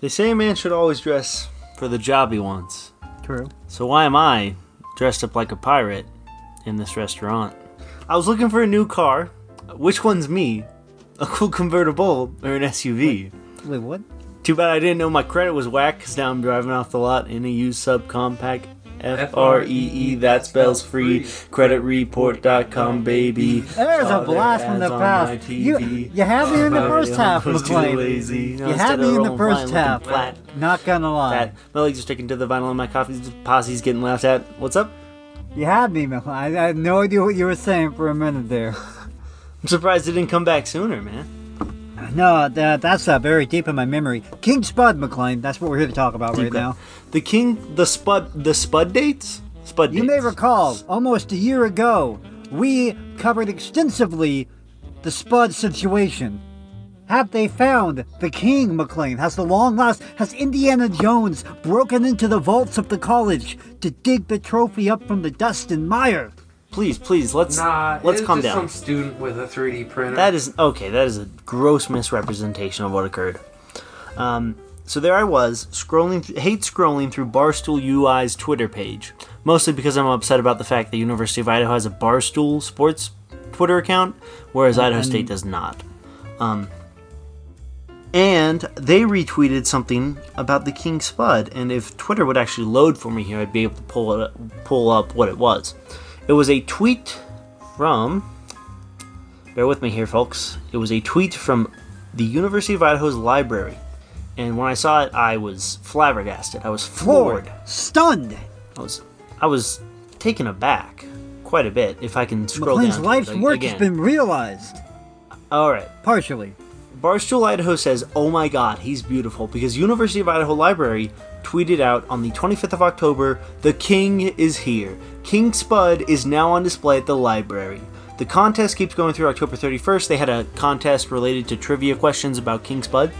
They say a man should always dress for the job he wants. True. So why am I dressed up like a pirate in this restaurant? I was looking for a new car. Which one's me? A cool convertible or an SUV? Wait, what? Too bad I didn't know my credit was whack because now I'm driving off the lot in a used subcompact. F R E E, that spells free. Creditreport.com, baby. There's a blast from the ads on my past. You, you had me in the first half, McLean. lazy. You Instead had me in the first half. Flat. Not gonna lie. My legs are sticking to the vinyl and my coffee's posse's getting laughed at. What's up? You had me, McLean. I, I had no idea what you were saying for a minute there. I'm surprised it didn't come back sooner, man. No, that, that's uh, very deep in my memory. King Spud, McLean. That's what we're here to talk about right Deep cut. now. The king, the spud, the spud dates. Spud You dates. may recall, almost a year ago, we covered extensively the Spud situation. Have they found the king, McLean? Has the long lost, has Indiana Jones broken into the vaults of the college to dig the trophy up from the dust and mire? Please, please, let's Nah, let's it's calm just down. some student with a 3D printer. That is okay. That is a gross misrepresentation of what occurred. Um, so there I was scrolling, th- hate scrolling through Barstool UI's Twitter page, mostly because I'm upset about the fact that the University of Idaho has a Barstool Sports Twitter account, whereas Idaho State does not. Um, and they retweeted something about the King Spud, and if Twitter would actually load for me here, I'd be able to pull it pull up what it was. It was a tweet from bear with me here, folks. It was a tweet from the University of Idaho's library. And when I saw it, I was flabbergasted. I was floored. Stunned. I was, I was taken aback quite a bit. If I can scroll McLean's down. to life's work again. has been realized. All right. Partially. Barstool Idaho says, "Oh my God, he's beautiful," because University of Idaho Library tweeted out on the 25th of October, "The King is here. King Spud is now on display at the library." The contest keeps going through October 31st. They had a contest related to trivia questions about King Spud.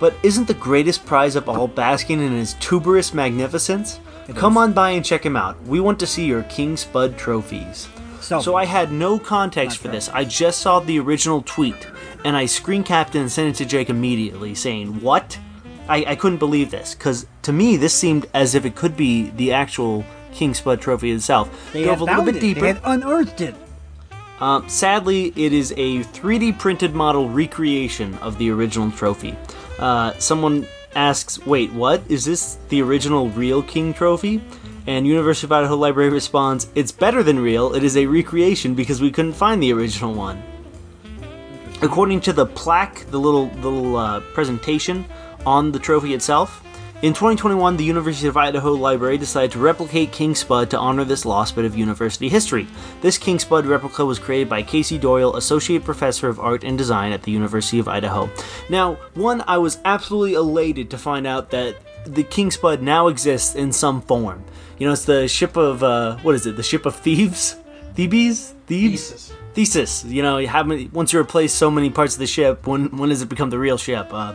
But isn't the greatest prize of all basking in his tuberous magnificence? Come on by and check him out. We want to see your King Spud trophies. So, So I had no context for this. I just saw the original tweet, and I screen capped and sent it to Jake immediately, saying, "What? I, I couldn't believe this because to me this seemed as if it could be the actual King Spud Trophy itself." they Dove a little bit it. deeper. They had unearthed it. Um, sadly, it is a 3D printed model recreation of the original trophy. Uh, someone asks, "Wait, what? Is this the original real King trophy?" And University of Idaho Library responds, "It's better than real. It is a recreation because we couldn't find the original one." According to the plaque, the little little uh, presentation on the trophy itself, in 2021, the University of Idaho Library decided to replicate King Spud to honor this lost bit of university history. This King Spud replica was created by Casey Doyle, Associate Professor of Art and Design at the University of Idaho. Now, one, I was absolutely elated to find out that the King Spud now exists in some form. You know, it's the ship of, uh, what is it, the ship of thieves? Thebes? Thebes? Thesis. thesis. You know, you have once you replace so many parts of the ship, when when does it become the real ship? Uh,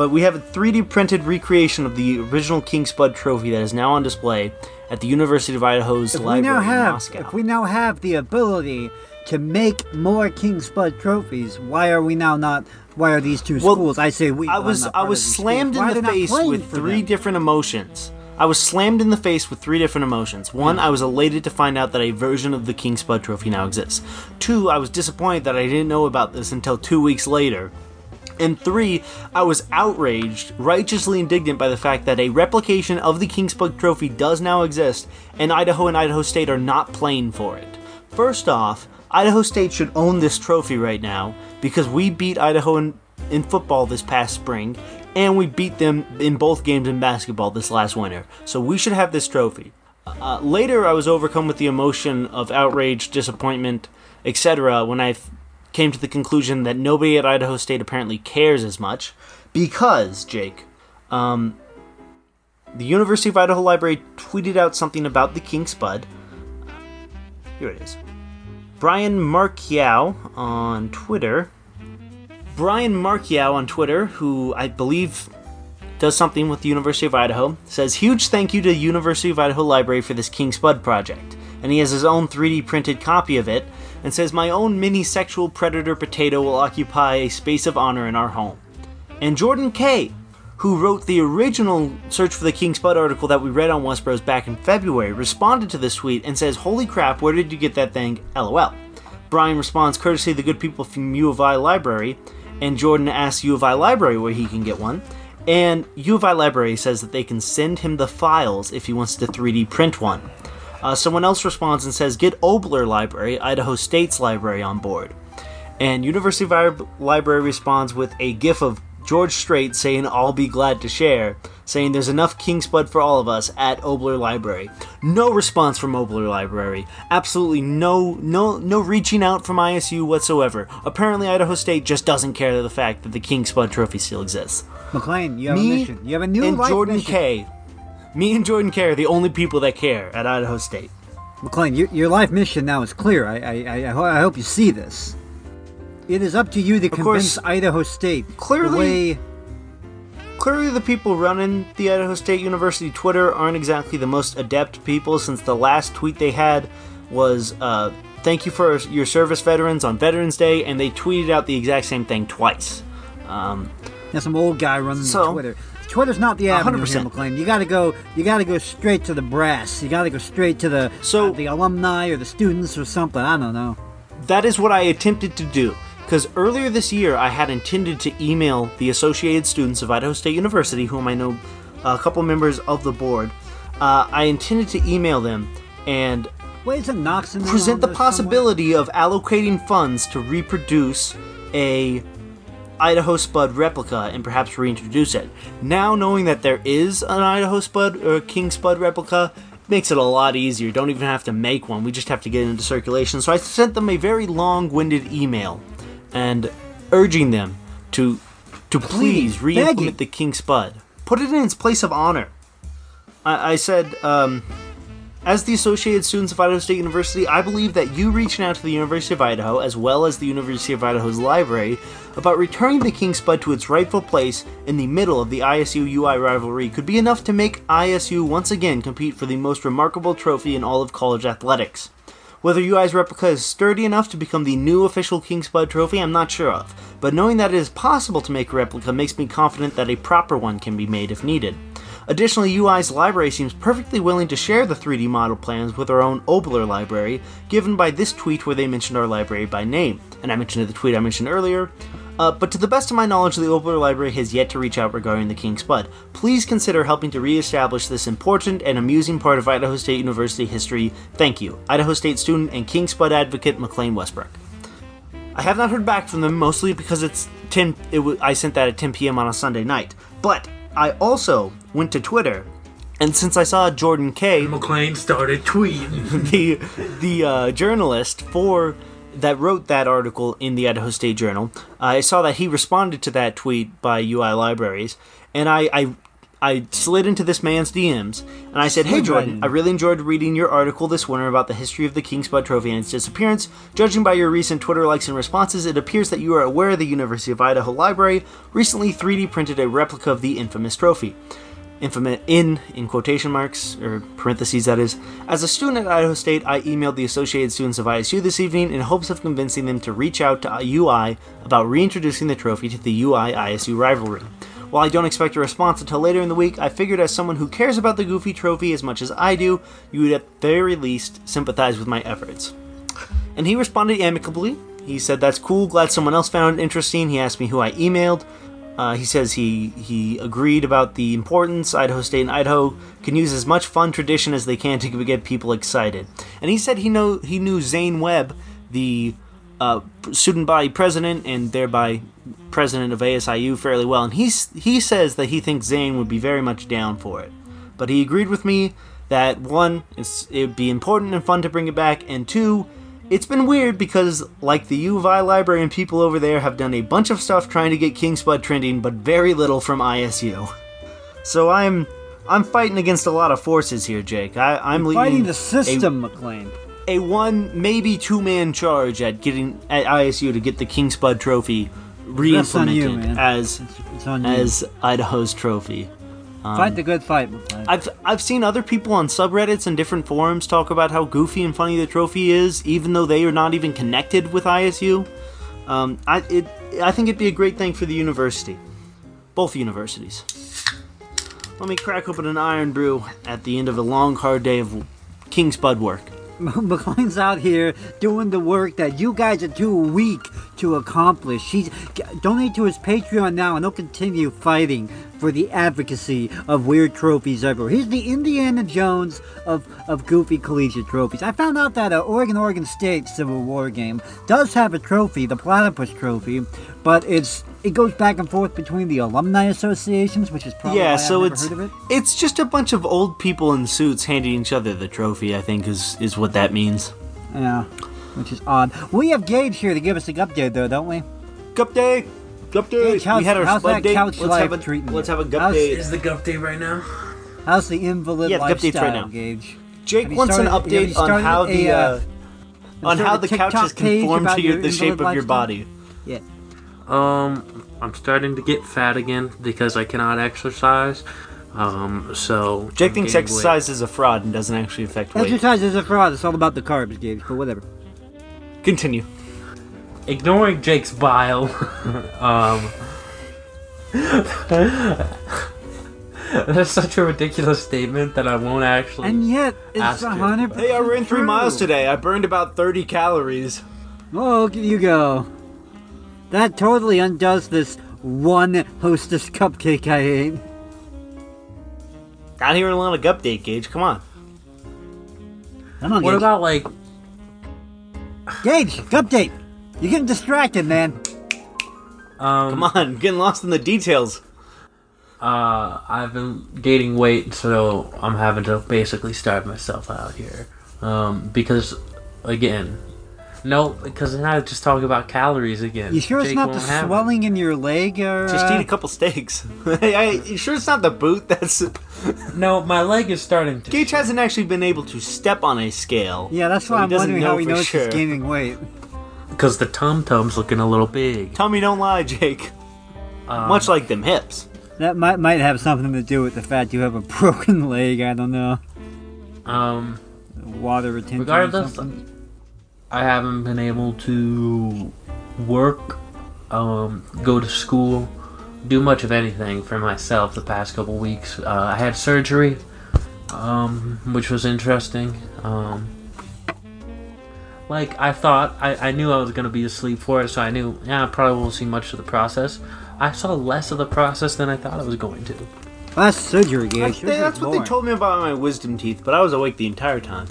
but we have a 3D printed recreation of the original King Spud trophy that is now on display at the University of Idaho's If library in have, Moscow. if we now have the ability to make more King Spud trophies, why are we now not? Why are these two Well, schools? I say we. I was I was slammed schools. In the face with three them? different emotions. I was slammed in the face with three different emotions. One, I was elated to find out that a version of the King Spud trophy now exists. Two, I was disappointed that I didn't know about this until two weeks later. And three, I was outraged, righteously indignant by the fact that a replication of the King Spud trophy does now exist, and Idaho and Idaho State are not playing for it. First off, Idaho State should own this trophy right now because we beat Idaho in, in football this past spring, and we beat them in both games in basketball this last winter. So we should have this trophy. Uh, later, I was overcome with the emotion of outrage, disappointment, etc. when I came to the conclusion that nobody at Idaho State apparently cares as much because, Jake, um, the University of Idaho Library tweeted out something about the King Spud. Here it is. Brian Markiao on Twitter. Brian Markiao on Twitter, who I believe does something with the University of Idaho, says huge thank you to the University of Idaho Library for this King Spud project. And he has his own 3D printed copy of it and says my own mini sexual predator potato will occupy a space of honor in our home. And Jordan K, who wrote the original Search for the King Spud article that we read on Westeros back in February, responded to this tweet and says, Holy crap, where did you get that thing? LOL. Brian responds, courtesy of the good people from U of I Library, and Jordan asks U of I Library where he can get one. And U of I Library says that they can send him the files if he wants to 3D print one. Uh, someone else responds and says, Get Oboler Library, Idaho State's library, on board. And University of Library responds with a gif of George Strait saying, I'll be glad to share, saying there's enough Kingspud for all of us at Oboler Library. No response from Oboler Library. Absolutely no no no reaching out from ISU whatsoever. Apparently Idaho State just doesn't care the fact that the Kingspud trophy still exists. McLean, you have Me a mission. You have a new and life Jordan mission. K. Me and Jordan K are the only people that care at Idaho State. McLean, your, your life mission now is clear. I, I, I, I hope you see this. It is up to you to course, convince Idaho State. clearly- the Clearly, the people running the Idaho State University Twitter aren't exactly the most adept people since the last tweet they had was, uh, thank you for your service, veterans, on Veterans Day, and they tweeted out the exact same thing twice. Um, There's some old guy running So- Twitter. Twitter's not the avenue here, 100%. McLean. You gotta go. You gotta go straight to the brass. You gotta go straight to the So- uh, the alumni or the students or something. I don't know. that is what I attempted to do. Because earlier this year, I had intended to email the Associated Students of Idaho State University, whom I know a couple members of the board. Uh, I intended to email them and Wait, present the this somewhere? possibility of allocating funds to reproduce a Idaho Spud replica and perhaps reintroduce it. Now knowing that there is an Idaho Spud or King Spud replica makes it a lot easier. Don't even have to make one. We just have to get it into circulation. So I sent them a very long-winded email and urging them to to please re-implement the King Spud. Put it in its place of honor. I, I said, um, as the Associated Students of Idaho State University, I believe that you reaching out to the University of Idaho, as well as the University of Idaho's library, about returning the King Spud to its rightful place in the middle of the ISU UI rivalry could be enough to make ISU once again compete for the most remarkable trophy in all of college athletics. Whether UI's replica is sturdy enough to become the new official King Spud trophy, I'm not sure of, but knowing that it is possible to make a replica makes me confident that a proper one can be made if needed. Additionally, UI's library seems perfectly willing to share the 3D model plans with our own Oboler library, given by this tweet where they mentioned our library by name. And I mentioned the tweet I mentioned earlier. Uh, but to the best of my knowledge, the Oboler Library has yet to reach out regarding the King Spud. Please consider helping to re-establish this important and amusing part of Idaho State University history. Thank you, Idaho State student and King Spud advocate McLean Westbrook. I have not heard back from them, mostly because it's 10. It w- I sent that at 10 p.m. on a Sunday night. But I also went to Twitter, and since I saw Jordan K, McLean started tweeting. the the uh, journalist for that wrote that article in the Idaho State Journal, I saw that he responded to that tweet by UI Libraries, and I. I I slid into this man's DMs and I said, "Hey Jordan. I really enjoyed reading your article this winter about the history of the King Spud Trophy and its disappearance. Judging by your recent Twitter likes and responses, it appears that you are aware the University of Idaho Library recently 3D printed a replica of the infamous trophy infamous in in quotation marks or parentheses that is as a student at idaho state i emailed the associated students of isu this evening in hopes of convincing them to reach out to ui about reintroducing the trophy to the ui isu rivalry while i don't expect a response until later in the week i figured as someone who cares about the goofy trophy as much as i do you would at the very least sympathize with my efforts and he responded amicably. He said, "That's cool. Glad someone else found it interesting." He asked me who I emailed. Uh, he says he he agreed about the importance. Idaho State and Idaho can use as much fun tradition as they can to get people excited. And he said he know he knew Zane Webb, the uh, student body president and thereby president of ASIU, fairly well. And he's he says that he thinks Zane would be very much down for it. But he agreed with me that one, it'd be important and fun to bring it back, and two, it's been weird because, like the U of I library and people over there have done a bunch of stuff trying to get King Spud trending, but very little from ISU. So I'm I'm fighting against a lot of forces here, Jake. I, I'm leading Fighting the a- system, McLean. a one maybe two man charge at getting at ISU to get the King Spud Trophy you, re-implemented man. as It's on as Idaho's trophy. Fight the good fight, I've I've seen other people on subreddits and different forums talk about how goofy and funny the trophy is, even though they are not even connected with ISU. Um, I it I think it'd be a great thing for the university, both universities. Let me crack open an Irn-Bru at the end of a long, hard day of King Spud work. McLean's out here doing the work that you guys are too weak to accomplish. He's donate to his Patreon now, and he'll continue fighting for the advocacy of weird trophies everywhere. He's the Indiana Jones of, of goofy collegiate trophies. I found out that an Oregon Oregon State Civil War game does have a trophy, the Platypus Trophy, but it's it goes back and forth between the alumni associations, which is probably yeah, why so I've never it's heard of it. it's just a bunch of old people in suits handing each other the trophy. I think is is what that means. Yeah, which is odd. We have Gage here to give us an update, though, don't we? Gup day, gup day. Gage, how's- we had our how's Spud that date. couch let's life have a treating let's have a gup How's- day. Is the gup day right now? How's the invalid Yeah, the update's lifestyle, right now. Gage? Jake wants an started- have you update on how the uh, uh, on how the couch TikTok is conformed to your, your the shape of your body. Yeah. Um, I'm starting to get fat again because I cannot exercise. Um, so Jake I'm thinks gaining exercise is a fraud and doesn't actually affect weight. Exercise is a fraud. It's all about the carbs, Gage, but whatever. Continue. Ignoring Jake's bile. um, that's such a ridiculous statement that I won't actually. And yet, it's a hundred. Hey, I ran three true. miles today. I burned about 30 calories. Oh, look at you go. That totally undoes this one hostess cupcake I ate. Got here on a gup date, Gage. Come on. Come on, what Gage. about like? Gage, update. You're getting distracted, man. Um, Come on, getting lost in the details. Uh, I've been gaining weight, so I'm having to basically starve myself out here. Um, because, again, no, because then I just talk about calories again. You sure it's not the won't it. swelling in your leg, or Just uh, eat a couple steaks. hey, I, you sure it's not the boot that's. No, my leg is starting to. Gage hasn't actually been able to step on a scale. Yeah, that's so why he I'm wondering how he for knows sure. he's gaining weight. Because the tum tum's looking a little big. Tommy, don't lie, Jake. Um, Much like them hips. That might might have something to do with the fact you have a broken leg. I don't know. Um, Water retention. or regardless, something. I haven't been able to work, um, go to school, do much of anything for myself the past couple weeks. Uh, I had surgery, um, which was interesting. Um, like I thought, I, I knew I was gonna be asleep for it, so I knew, yeah, I probably won't see much of the process. I saw less of the process than I thought I was going to. Well, that's surgery, Gage. That's, that's what they told me about my wisdom teeth, but I was awake the entire time.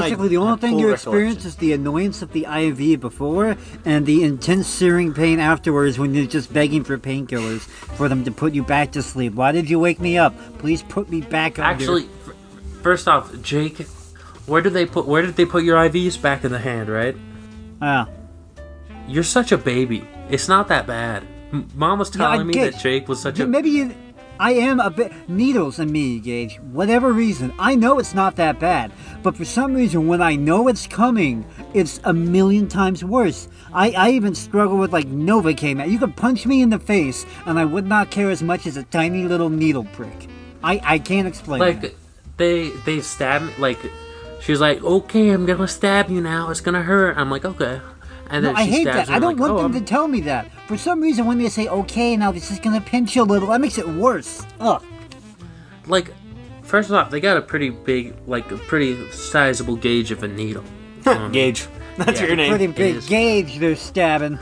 Basically, the only thing you experience is the annoyance of the IV before and the intense searing pain afterwards when you're just begging for painkillers for them to put you back to sleep. Why did you wake me up? Please put me back under. Actually, f- first off, Jake, where did they put where did they put your IVs back in the hand? Right? Ah, You're such a baby. It's not that bad. Mom was Yeah, telling me get- that Jake was such a. maybe you, I am a bit needles in me, Gage. Whatever reason, I know it's not that bad, but for some reason, when I know it's coming, it's a million times worse. I, I even struggle with like Nova came Novocaine. You could punch me in the face, and I would not care as much as a tiny little needle prick. I, I can't explain. that. like they they stab me like She's like okay i'm gonna stab you now it's gonna hurt i'm like okay and No, I hate that. I don't like, want oh, them I'm- to tell me that. For some reason, when they say, okay, now this is gonna pinch you a little, that makes it worse. Ugh. like first off they got a pretty big like a pretty sizable gauge of a needle Um, Gage. That's yeah, your name. Pretty big is. gauge they're stabbing.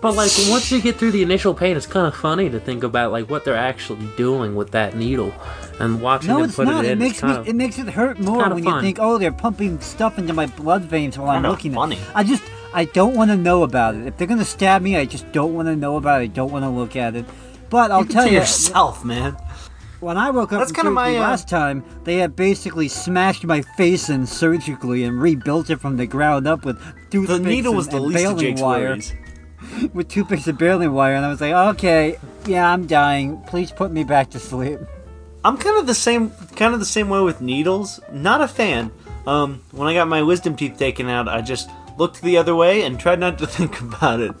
but like once you get through the initial pain it's kind of funny to think about like what they're actually doing with that needle and watching No, them it's put not. it It, in makes it's me. of It makes it hurt more kinda when you think, oh, they're pumping stuff into my blood veins while I'm Kinda looking funny. at. it. I just, I don't want to know about it. If they're gonna stab me, I just don't want to know about it. I don't want to look at it. But I'll tell you, yourself, man. when I woke up That's from my, uh, last time, they had basically smashed my face in surgically and rebuilt it from the ground up with toothpicks The needle and, was the and least of Jake's wire. worries. with toothpicks and baling wire, and I was like, okay, yeah, I'm dying. Please put me back to sleep. I'm kind of the same, kind of the same way with needles. Not a fan. Um, when I got my wisdom teeth taken out, I just looked the other way and tried not to think about it.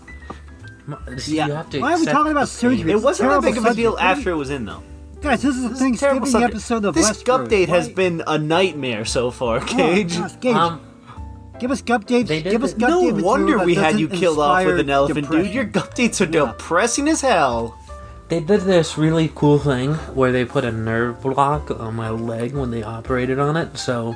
See, Yeah. you have to Why are we talking about surgery? It wasn't that big of a deal subject. after it was in, though. Guys, this is a This is a terrible Thanksgiving subject. episode of This Westworld. update has been a nightmare so far, Oh, Cage. gosh, Gage, um give us updates. They did Give us the- gut no material wonder we had you killed off with an elephant, depression. dude. Your gut dates are Yeah. depressing as hell. they did this really cool thing where they put a nerve block on my leg when they operated on it. So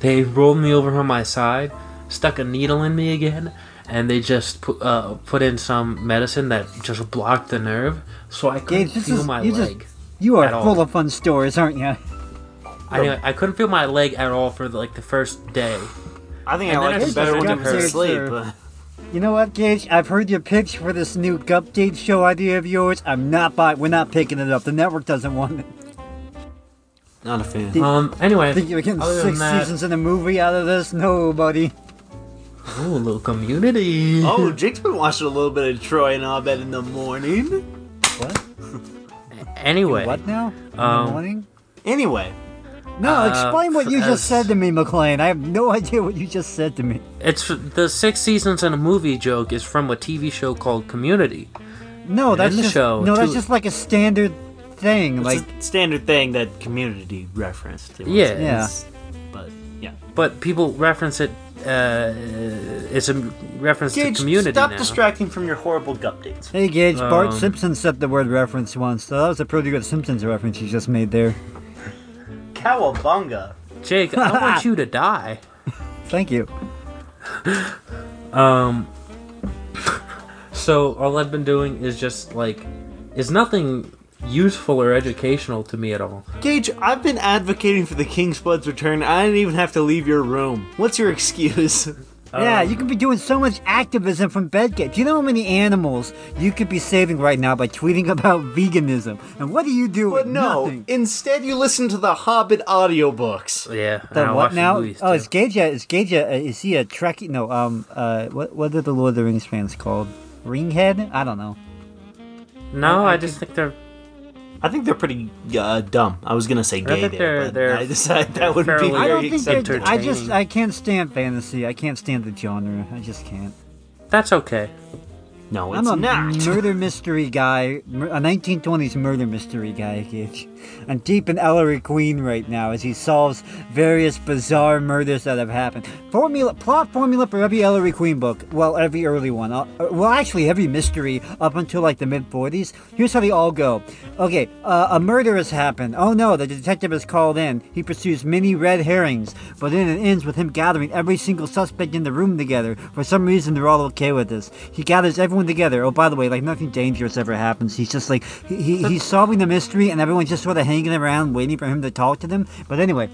they rolled me over on my side, stuck a needle in me again, and they just put, uh, put in some medicine that just blocked the nerve, so I couldn't Gage, feel is my you leg. just you are at all. full of fun stories, aren't you? I, I couldn't feel my leg at all for like the first day. I think And I then like it's it better just when you gonna go to sleep. But You know what, Gage? I've heard your pitch for this new update show idea of yours. I'm not buy. We're not picking it up. The network doesn't want it. not a fan. Um. Anyway, Think you're getting six that, seasons in a movie out of this? No, buddy. Ooh, a little community. Oh, Jake's been watching a little bit of Troy and Abed in the morning. What? Anyway, What now? In Um, the morning? Anyway, No, uh, explain what you as- just said to me, McLean. I have no idea what you just said to me. it's the six seasons in a movie joke is from a TV show called Community. No, And that's the just show, no, that's too. just like a standard thing. it's Like a standard thing that Community referenced. It was- Yeah. Yeah. But yeah. But people reference it. Uh, it's a reference Gage, to Community stop now. distracting from your horrible updates. Hey Gage, Bart Um, Simpson said the word reference once, so that was a pretty good Simpsons reference you just made there. Cowabunga. Jake, I want you to die. Thank you. Um. So all I've been doing is just like, is nothing useful or educational to me at all. Gage, I've been advocating for the King Spud's return. I didn't even have to leave your room. What's your excuse? yeah, Um, you could be doing so much activism from Bedgate. Do you know how many animals you could be saving right now by tweeting about veganism? And what do you do But no, nothing? instead you listen to the Hobbit audiobooks. Yeah. and The I what watch now? movies, Oh, too. is Gage? A, is Gage? A, is he a Trekkie? No. Um. Uh. What? What are the Lord of the Rings fans called? Ringhead? I don't know. No, I- I I just think they're I think they're pretty uh, dumb. I was gonna say gay think there, they're- but they're- I decided that would be fairly- I very don't think they're. I just. I can't stand fantasy. I can't stand the genre. I just can't. that's okay. No, I'm a not. murder mystery guy, a 1920s murder mystery guy, Gage. I'm deep in Ellery Queen right now as he solves various bizarre murders that have happened. Formula, plot formula for every Ellery Queen book. Well, every early one. Uh, uh, well, actually, every mystery up until like the mid 40s. Here's how they all go. Okay, uh, a murder has happened. Oh no, the detective is called in. He pursues many red herrings, but then it ends with him gathering every single suspect in the room together. For some reason, they're all okay with this. He gathers everyone together. Oh, by the way, like nothing dangerous ever happens. He's just like he, he, he's solving the mystery, and everyone's just sort of hanging around waiting for him to talk to them. But anyway.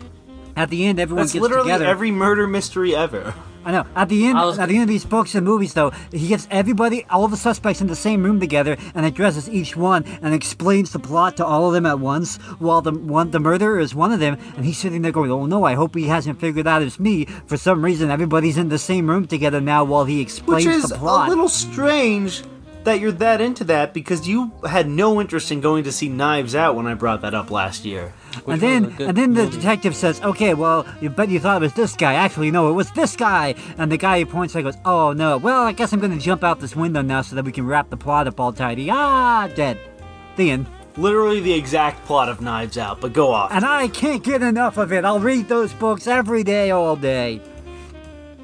At the end, everyone That's gets literally together. every murder mystery ever. I know. At the end, was- at the end of these books and movies, though, he gets everybody, all the suspects, in the same room together and addresses each one and explains the plot to all of them at once. While the one, the murderer is one of them, and he's sitting there going, "Oh no, I hope he hasn't figured out it's me." For some reason, everybody's in the same room together now while he explains Which is the a little strange that you're that into that because you had no interest in going to see Knives Out when I brought that up last year. Which and then, was a good and then the movie. detective says, "Okay, well, you bet you thought it was this guy. Actually, no, it was this guy." And the guy who points out goes, "Oh no. Well, I guess I'm going to jump out this window now so that we can wrap the plot up all tidy." Ah, dead. The end. Literally the exact plot of Knives Out, but go off. And I can't get enough of it. I'll read those books every day, all day.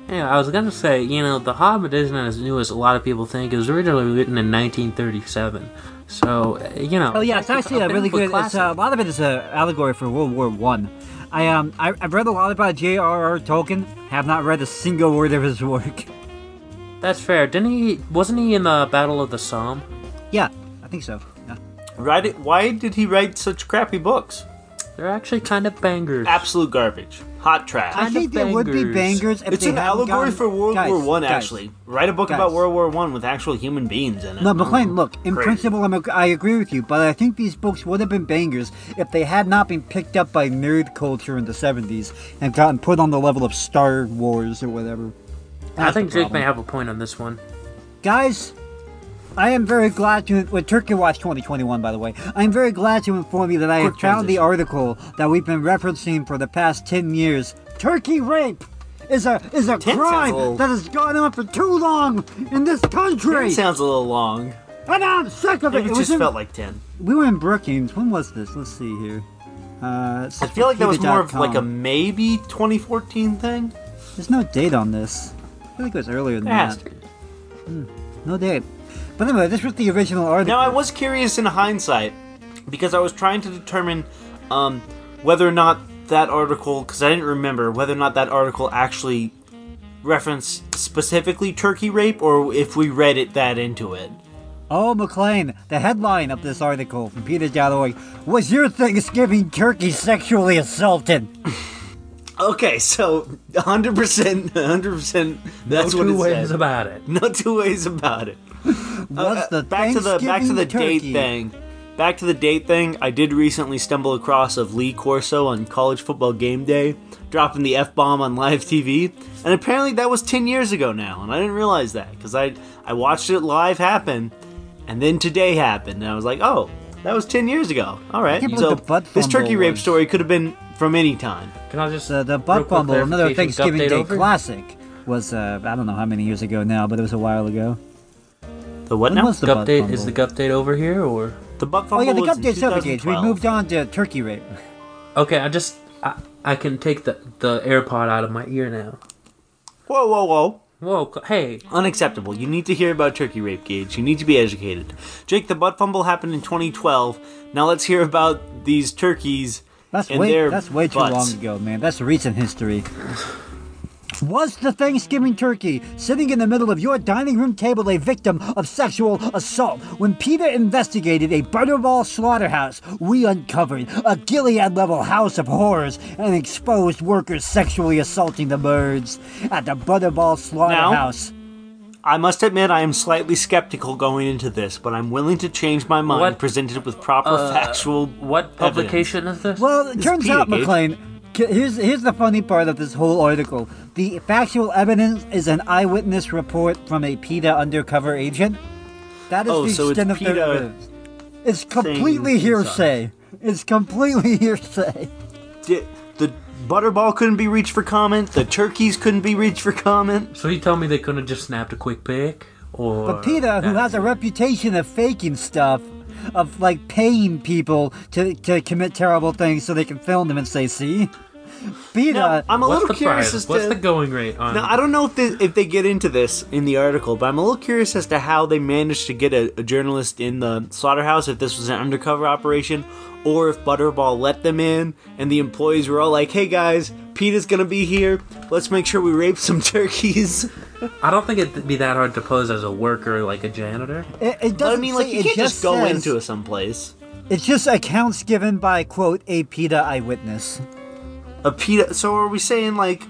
Yeah, I was gonna say, you know, The Hobbit isn't as new as a lot of people think. It was originally written in 1937, so uh, you know. Oh yeah, it's actually a bit really good. It's, uh, a lot of it is an allegory for World War One. I um I, I've read a lot about J.R.R. Tolkien. Have not read a single word of his work. That's fair. Didn't he? Wasn't he in the Battle of the Somme? Yeah, I think so. Yeah. Write it, why did he write such crappy books? They're actually kind of bangers. Absolute garbage. Hot trash. I think of there would be bangers. bangers if It's they an allegory gotten- for World Guys, War One. Actually, write a book guys. about World War One with actual human beings in it. No, McLean, mm-hmm. look, in Great. principle, I'm, ag- I agree with you, but I think these books would have been bangers if they had not been picked up by nerd culture in the 70s and gotten put on the level of Star Wars or whatever. I think Jake may have a point on this one. Guys, I am very glad to. With Turkey Watch 2021, by the way, I am very glad to inform you that I have Quick found the article that we've been referencing for the past 10 years. Turkey rape is a is a 10 sounds crime a little- that has gone on for too long in this country. It sounds a little long. and I'm sick of it. It it was just in- felt like ten. we were in Brookings. When was this? Let's see here. Uh, I feel like that was more of like a maybe 2014 thing. There's no date on this. I feel like it was earlier than that. to. No date. But anyway, this was the original article. Now, I was curious in hindsight because I was trying to determine um, whether or not that article, because I didn't remember whether or not that article actually referenced specifically turkey rape or if we read it that into it. Oh, McLean, the headline of this article from PETA peta.org was your Thanksgiving turkey sexually assaulted? Okay, so 100%, 100%, that's no what two it ways about it. No two ways about it. Was Uh, back to the back to the Thanksgiving date thing. Back to the date thing. I did recently stumble across of Lee Corso on College Football Game Day, dropping the f bomb on live TV, and apparently that was ten years ago now, and I didn't realize that because I I watched it live happen, and then today happened, and I was like, oh, that was ten years ago. All right, so this fumble turkey rape was- story could have been from any time. Can I just The, the Butt quick Bumble, another Thanksgiving Day over? classic, was, uh, I don't know how many years ago now, but it was a while ago. The what When now? was the Butt Gupdate is the Bumble? Gupdate over here or? the butt fumble? Oh yeah, the was in Gupdate Subgage. We moved on to turkey rape. Okay, I just I, I can take the the AirPod out of my ear now. Whoa, whoa, whoa. Whoa, hey, Unacceptable. You need to hear about turkey rape, Gage. You need to be educated. Jake, the butt fumble happened in 2012. Now let's hear about these turkeys That's and way their that's way too butts. long ago, man. That's recent history. Was the Thanksgiving turkey sitting in the middle of your dining room table a victim of sexual assault? When PETA investigated a Butterball slaughterhouse, we uncovered a Gilead level house of horrors and exposed workers sexually assaulting the birds at the Butterball slaughterhouse. Now, I must admit, I am slightly skeptical going into this, but I'm willing to change my mind What? presented with proper Uh, factual. what publication is this? Well, it This turns out, case. McLean. C- Here's here's the funny part of this whole article. The factual evidence is an eyewitness report from a PETA undercover agent. That is Oh, the so extent of their PETA evidence. It's completely saying- hearsay. It's completely hearsay. Di- the butterball couldn't be reached for comment. The turkeys couldn't be reached for comment. so you tell me they couldn't have just snapped a quick pic, or But PETA, who has a reputation of faking stuff, of like paying people to, to commit terrible things so they can film them and say, "See." PETA. Now, I'm a What's little the curious price? as to What's the going rate on? Now, I don't know if they, if they get into this in the article, but I'm a little curious as to how they managed to get a, a journalist in the slaughterhouse, if this was an undercover operation, or if Butterball let them in and the employees were all like, hey guys, PETA's gonna be here, let's make sure we rape some turkeys. I don't think it'd be that hard to pose as a worker, like a janitor. it, it But I doesn't mean, like, say- you it can't just go says- into some place. It's just accounts given by quote a PETA eyewitness. A PETA. So are we saying like?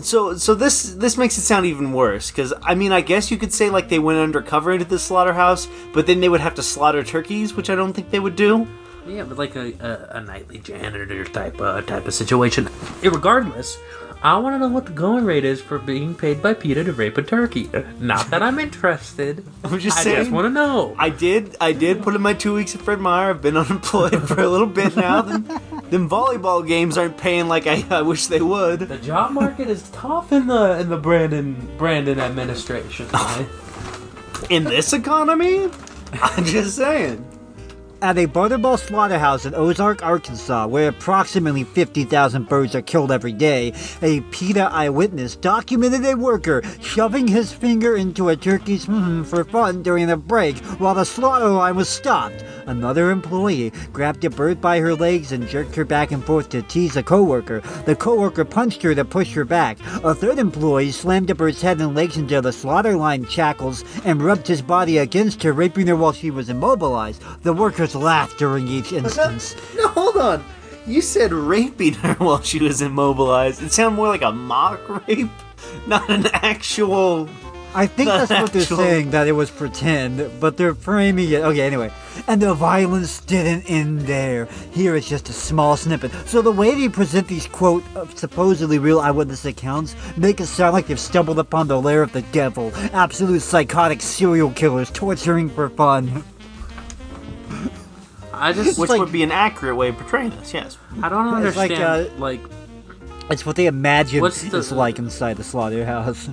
So so this this makes it sound even worse because I mean I guess you could say like they went undercover into the slaughterhouse, but then they would have to slaughter turkeys, which I don't think they would do. Yeah, but like a, a, a nightly janitor type uh, type of situation. Regardless, I want to know what the going rate is for being paid by PETA to rape a turkey. Not that I'm interested. I'm just I saying. just want to know. I did I did put in my two weeks at Fred Meyer. I've been unemployed for a little bit now. Them, them volleyball games aren't paying like I, I wish they would. The job market is tough in the in the Brandon Brandon administration. right? In this economy, I'm just saying. At a Butterball slaughterhouse in Ozark, Arkansas, where approximately 50,000 birds are killed every day, a PETA eyewitness documented a worker shoving his finger into a turkey's hmm for fun during a break while the slaughter line was stopped. Another employee grabbed a bird by her legs and jerked her back and forth to tease a coworker. The coworker punched her to push her back. A third employee slammed the bird's head and legs into the slaughter line shackles and rubbed his body against her, raping her while she was immobilized. The workers laughed during each instance. No, hold on. You said raping her while she was immobilized. It sounded more like a mock rape, not an actual. I think that's what they're saying, that it was pretend, but they're framing it. Okay, anyway. And the violence didn't end there. Here is just a small snippet. So the way they present these, quote, uh, supposedly real eyewitness accounts make it sound like they've stumbled upon the lair of the devil. Absolute psychotic serial killers torturing for fun. I just Which like- would be an accurate way of portraying this, yes. I don't It's like, understand. Like, It's what they imagine the- it's like inside the slaughterhouse.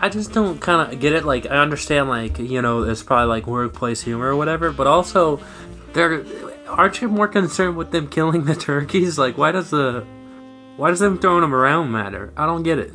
I just don't kind of get it. Like, I understand, like, you know, it's probably like workplace humor or whatever, but also, they're aren't you more concerned with them killing the turkeys? Like, why does the why does them throwing them around matter? I don't get it.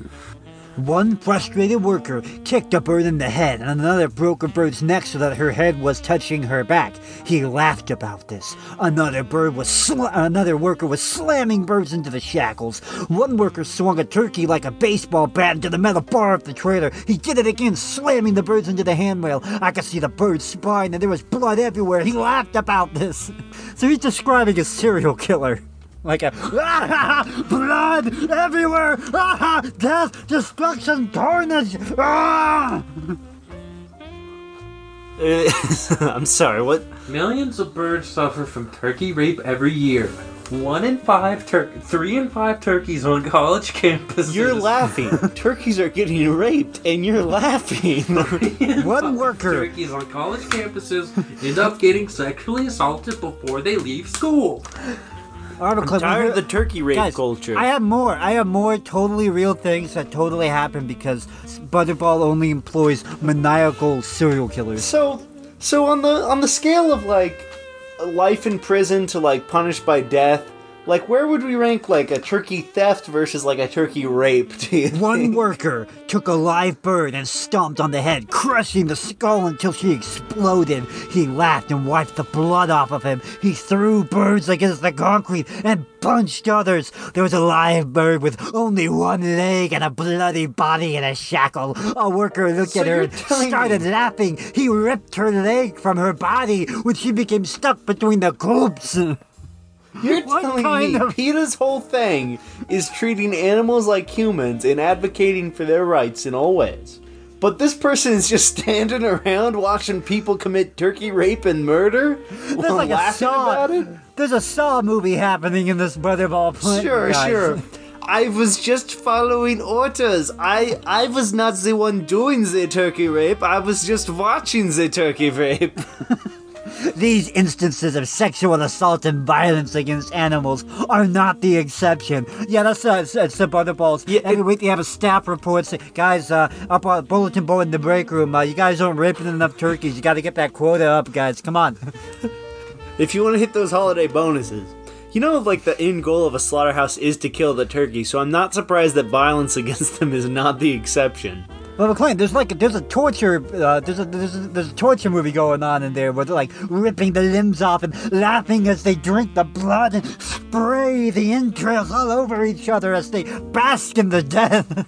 One frustrated worker kicked a bird in the head, and another broke a bird's neck so that her head was touching her back. He laughed about this. Another bird was sl- another worker was slamming birds into the shackles. One worker swung a turkey like a baseball bat into the metal bar of the trailer. He did it again, slamming the birds into the handrail. I could see the bird's spine, and there was blood everywhere. He laughed about this. So he's describing a serial killer. Like a blood everywhere, death, destruction, carnage. I'm sorry, what? Millions of birds suffer from turkey rape every year. One in five tur- three in five turkeys on college campuses. You're laughing. Turkeys are getting raped, and you're laughing. One worker. Turkeys on college campuses end up getting sexually assaulted before they leave school. Article. Tired of the turkey rape Guys, culture. I have more. I have more totally real things that totally happen because Butterball only employs maniacal serial killers. So, so on the on the scale of like life in prison to like punished by death, like where would we rank like a turkey theft versus like a turkey rape? One worker took a live bird and stomped on the head, crushing the skull until she exploded. He laughed and wiped the blood off of him. He threw birds against the concrete and punched others. There was a live bird with only one leg and a bloody body in a shackle. A worker looked So at her and started me- laughing. He ripped her leg from her body when she became stuck between the coops. You're What telling me of- PETA's whole thing is treating animals like humans and advocating for their rights in all ways. But this person is just standing around watching people commit turkey rape and murder? There's like a laughing saw. about it? There's a saw movie happening in this Butterball plant. Sure, guys. sure. I was just following orders. I I was not the one doing the turkey rape. I was just watching the turkey rape. These instances of sexual assault and violence against animals are not the exception. Yeah, that's uh, it's, the Butterballs. Yeah, Every it- week they have a staff report say, guys, uh, up on bulletin board in the break room, uh, you guys aren't raping enough turkeys. You got to get that quota up, guys. Come on. if you want to hit those holiday bonuses. You know, like the end goal of a slaughterhouse is to kill the turkey, so I'm not surprised that violence against them is not the exception. Well, McLean, there's like there's a torture uh, there's a there's a, there's a torture movie going on in there where they're like ripping the limbs off and laughing as they drink the blood and spray the entrails all over each other as they bask in the death.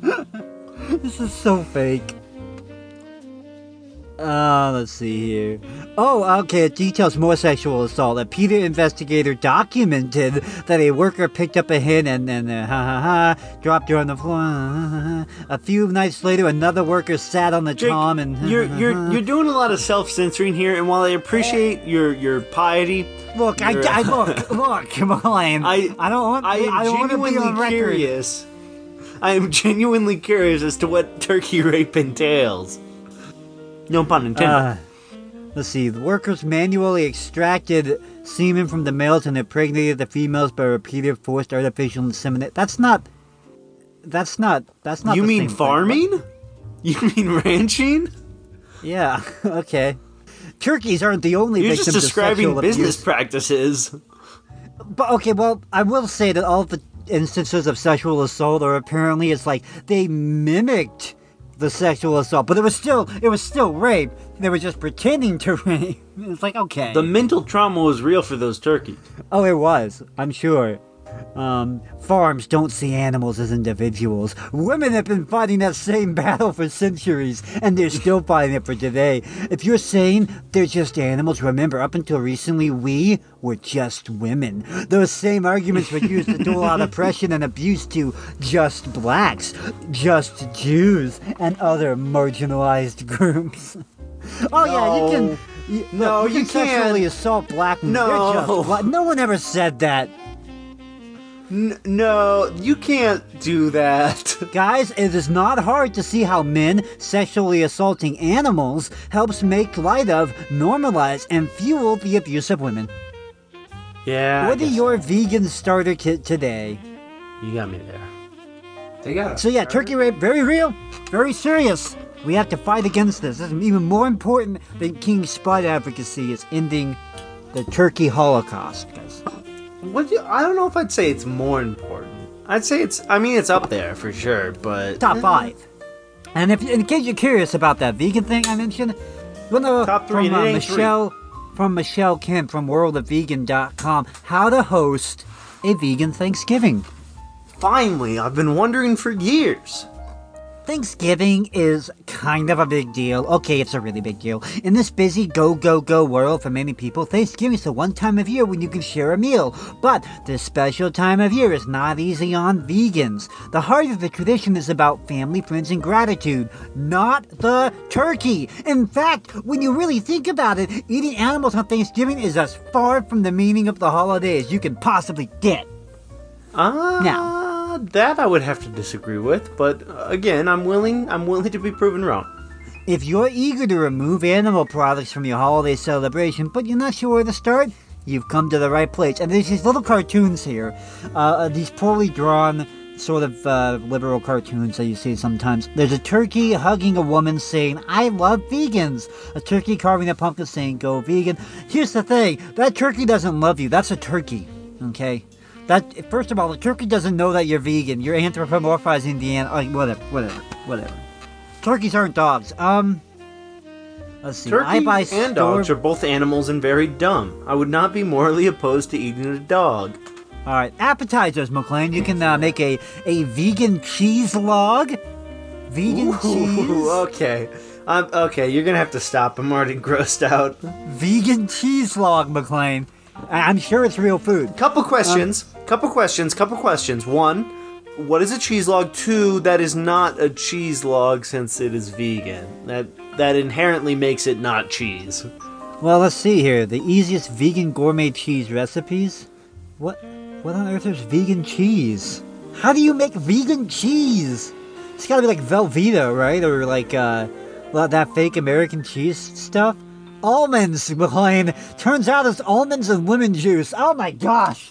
this is so fake. Uh, let's see here. Oh, okay. It details more sexual assault. A PETA investigator documented that a worker picked up a hen and then uh, ha ha ha dropped her on the floor. A few nights later, another worker sat on the Jake, tom and you're you're you're doing a lot of self-censoring here, and while I appreciate your your piety, look. I, I look look. Come on. I I don't want. I I don't want to be genuinely on record. curious. I am genuinely curious as to what turkey rape entails. No pun intended. Uh, let's see. The workers manually extracted semen from the males and impregnated the females by repeated forced artificial insemination. That's not. That's not. That's not. you the mean same thing. farming? You mean ranching? Yeah. Okay. Turkeys aren't the only You're victims just describing business abuse. practices. But okay, well, I will say that all the instances of sexual assault are apparently it's like they mimicked the sexual assault, but it was still it was still rape. They were just pretending to rape. It's like okay. The mental trauma was real for those turkeys. Oh, it was. I'm sure. Um, farms don't see animals as individuals. Women have been fighting that same battle for centuries, and they're still fighting it for today. If you're saying they're just animals, remember, up until recently, we were just women. Those same arguments were used to dole out oppression and abuse to just blacks, just Jews, and other marginalized groups. Oh yeah, you can. You, No, look, you, you can sexually can't. assault black men. No. Black. No one ever said that. N- no, you can't do that. Guys, it is not hard to see how men sexually assaulting animals helps make light of, normalize, and fuel the abuse of women. Yeah. I What are your vegan starter kit today? You got me there. They got So yeah, turkey rape, very real, very serious. We have to fight against this. This is even more important than King Spud advocacy is ending the turkey holocaust, guys. What do you, I don't know if I'd say it's more important. I'd say it's. I mean, it's up there for sure, but Top five. And if in case you're curious about that vegan thing I mentioned, you know Top three, from uh, ain't three. Michelle from Michelle Kemp from worldofvegan.com how to host a vegan Thanksgiving. finally, I've been wondering for years. Thanksgiving is kind of a big deal. Okay, it's a really big deal. In this busy go, go, go world for many people, Thanksgiving is the one time of year when you can share a meal. But this special time of year is not easy on vegans. The heart of the tradition is about family, friends, and gratitude, not the turkey. In fact, when you really think about it, eating animals on Thanksgiving is as far from the meaning of the holiday as you can possibly get. Ah, Now. That I would have to disagree with, but uh, again, I'm willing. I'm willing to be proven wrong. If you're eager to remove animal products from your holiday celebration, but you're not sure where to start, you've come to the right place. And there's these little cartoons here, uh, these poorly drawn, sort of uh, liberal cartoons that you see sometimes. There's a turkey hugging a woman saying, I love vegans. A turkey carving a pumpkin saying, Go vegan. Here's the thing that turkey doesn't love you. That's a turkey, okay? That first of all, the turkey doesn't know that you're vegan. You're anthropomorphizing the animal. Like, whatever, whatever, whatever. Turkeys aren't dogs. Um, let's see. Turkey I buy and store- dogs are both animals and very dumb. I would not be morally opposed to eating a dog. All right, appetizers, McLean. You can uh, make a a vegan cheese log. Vegan Ooh, cheese. okay. Um, okay, you're gonna have to stop. I'm already grossed out. Vegan cheese log, McLean. I- I'm sure it's real food. Couple questions. Couple questions. Couple questions. One, what is a cheese log? Two, that is not a cheese log since it is vegan. That that inherently makes it not cheese. Well, let's see here. The easiest vegan gourmet cheese recipes. What? What on earth is vegan cheese? How do you make vegan cheese? It's gotta be like Velveeta, right? Or like uh, that fake American cheese stuff. Almonds, McLean. Turns out it's almonds and lemon juice. Oh my gosh.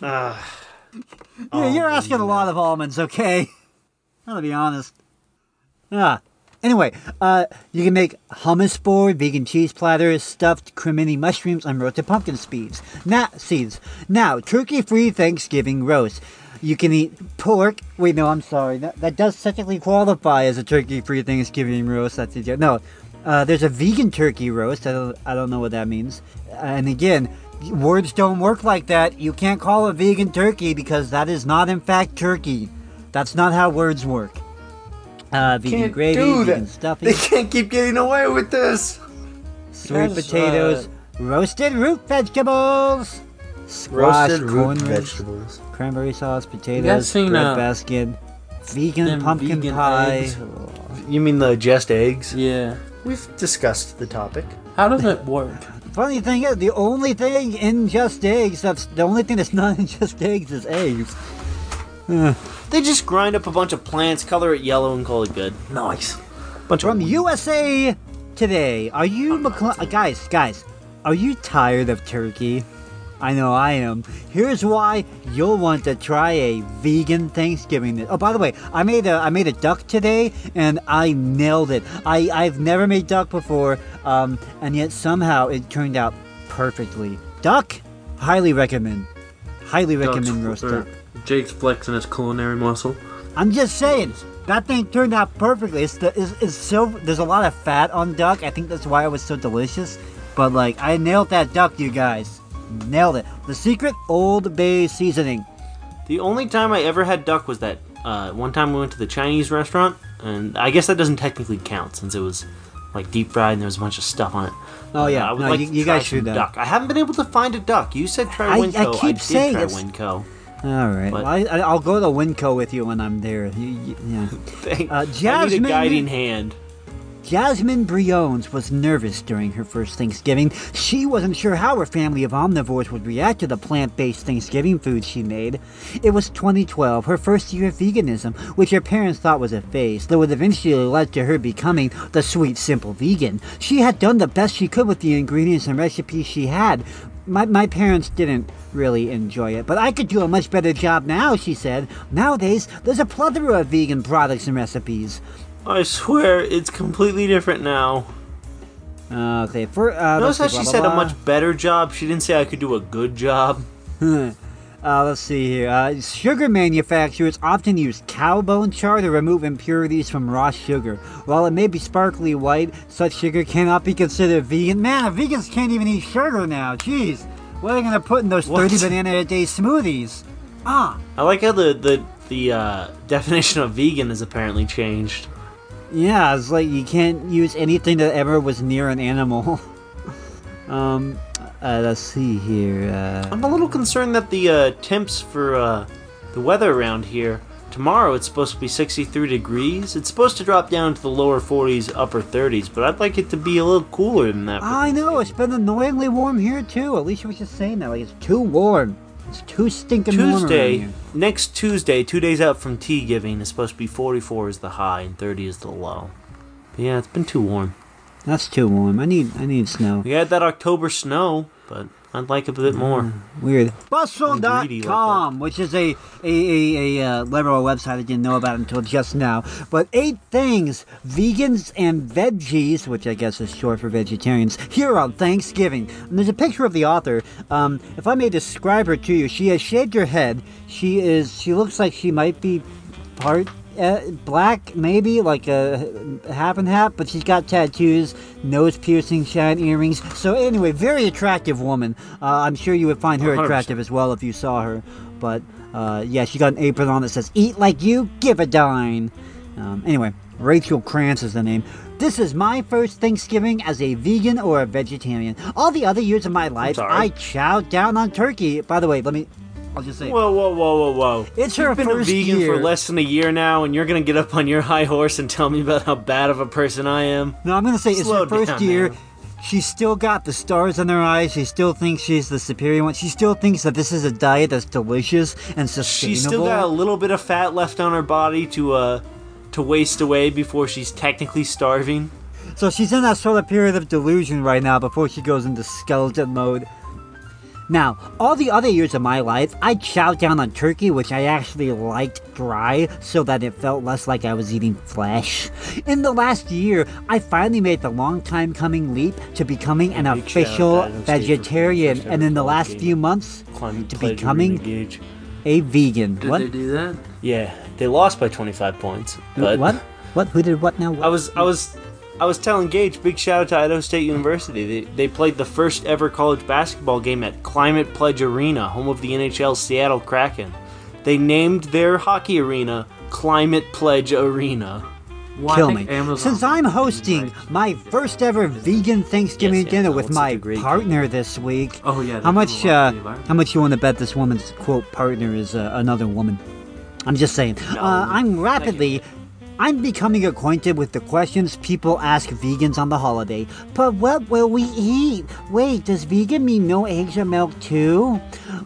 Ah, Yeah, you're asking a lot of almonds, okay? I'm gonna be honest. Ah. Anyway, uh, you can make hummus board, vegan cheese platters, stuffed cremini mushrooms, and roasted pumpkin seeds. Now, seeds. Now, turkey-free Thanksgiving roast. You can eat pork. Wait, no, I'm sorry. That, that does technically qualify as a turkey-free Thanksgiving roast. That's it. No, uh, there's a vegan turkey roast. I don't, I don't know what that means. And again, words don't work like that. You can't call a vegan turkey because that is not, in fact, turkey. That's not how words work. Uh, vegan can't gravy, vegan stuffing, They can't keep getting away with this. sweet Yes, potatoes, roasted root vegetables, squash, Roasted root vegetables. cranberry sauce, potatoes, seen, bread uh, basket, vegan pumpkin vegan pie. eggs? You mean the just eggs? Yeah. We've discussed the topic. How does it work? Funny thing is, the only thing in just eggs that's the only thing that's not in just eggs is eggs. They just grind up a bunch of plants, color it yellow, and call it good. Nice. Bunch From of USA Today, are you McCl- uh, guys? Guys, are you tired of turkey? I know I am. Here's why you'll want to try a vegan Thanksgiving. dish. Oh, by the way, I made a I made a duck today, and I nailed it. I I've never made duck before, um, and yet somehow it turned out perfectly. Duck, highly recommend. Highly recommend roast duck. Jake's flexing his culinary muscle. I'm just saying that thing turned out perfectly. It's the it's, it's so there's a lot of fat on duck. I think that's why it was so delicious. But like I nailed that duck, you guys. Nailed it. The secret Old Bay seasoning. The only time I ever had duck was that uh, one time we went to the Chinese restaurant, and I guess that doesn't technically count since it was like deep fried and there was a bunch of stuff on it. Oh, yeah. Uh, I would No, like you- you guys should, uh, duck. I haven't been able to find a duck. You said try I- I Winco. keep did saying try it's- Winco. All right. Well, I, I, I'll go to Winco with you when I'm there. You, you, yeah. Thank- Uh, I need a guiding hand. Jasmine Briones was nervous during her first Thanksgiving. She wasn't sure how her family of omnivores would react to the plant based Thanksgiving food she made. It was 2012, her first year of veganism, which her parents thought was a phase, though it eventually led to her becoming the sweet, simple vegan. She had done the best she could with the ingredients and recipes she had. My, my parents didn't really enjoy it, but I could do a much better job now, she said. Nowadays, there's a plethora of vegan products and recipes. I swear it's completely different now. Uh, okay, for uh, Notice how see, she blah, said blah, a much better job. She didn't say I could do a good job. Uh, let's see here. Uh, sugar manufacturers often use cow bone char to remove impurities from raw sugar. While it may be sparkly white, such sugar cannot be considered vegan. Man, vegans can't even eat sugar now. Jeez. What are they going to put in those What? 30 banana a day smoothies? Ah, I like how the the the uh, definition of vegan has apparently changed. Yeah, it's like you can't use anything that ever was near an animal. um, uh, let's see here. Uh, I'm a little concerned that the uh, temps for uh, the weather around here. Tomorrow it's supposed to be 63 degrees. It's supposed to drop down to the lower 40s, upper 30s, but I'd like it to be a little cooler than that. I know, it's been annoyingly warm here too. Alicia was just saying that. Like, it's too warm. It's too stinking. Tuesday, next Tuesday, two days out from tea giving, is supposed to be 44 is the high and 30 is the low. But yeah, it's been too warm. That's too warm. I need I need snow. We had that October snow, but I'd like a bit more. Weird. greedy like Bustle.com, which is a a, a, a uh, liberal website I didn't know about until just now. But eight things vegans and veggies, which I guess is short for vegetarians, here on Thanksgiving. And there's a picture of the author. Um, if I may describe her to you, she has shaved her head. She is. She looks like she might be part uh, black, maybe like a half and half, but she's got tattoos, nose piercing, shine earrings. So anyway, very attractive woman. Uh, I'm sure you would find her 100%. attractive as well if you saw her. But uh, yeah, she got an apron on that says "Eat like you, give a dime." Um, anyway, Rachel Krantz is the name. This is my first Thanksgiving as a vegan or a vegetarian. All the other years of my life. I chowed down on turkey. By the way, let me. I'll just say. Whoa, whoa, whoa, whoa, whoa! It's her You've been first a vegan year. for less than a year now, and you're gonna get up on your high horse and tell me about how bad of a person I am. No, I'm gonna say it's Slow her first down, year. man. She's still got the stars in her eyes. She still thinks she's the superior one. She still thinks that this is a diet that's delicious and sustainable. She's still got a little bit of fat left on her body to uh to waste away before she's technically starving. So she's in that sort of period of delusion right now before she goes into skeleton mode. Now, all the other years of my life, I chowed down on turkey, which I actually liked dry so that it felt less like I was eating flesh. In the last year, I finally made the long time coming leap to becoming an Big official out to Adam Staple for vegetarian, and in the last few months, To becoming- a vegan. Did what? they do that? Yeah, they lost by 25 points. But what? What? Who did what now? I was I was I was telling Gage, big shout out to Idaho State University. They, they played the first ever college basketball game at Climate Pledge Arena, home of the NHL Seattle Kraken. They named their hockey arena Climate Pledge Arena. Well, Kill me. Amazon- Since I'm hosting my first ever vegan Thanksgiving Yes, yes, dinner no, with it's my such a great partner this week. Oh yeah. How much? Uh, for the environment. how much you want to bet this woman's quote partner is uh, another woman? I'm just saying. Uh, I'm rapidly. I'm becoming acquainted with the questions people ask vegans on the holiday. But what will we eat? Wait, does vegan mean no eggs or milk too?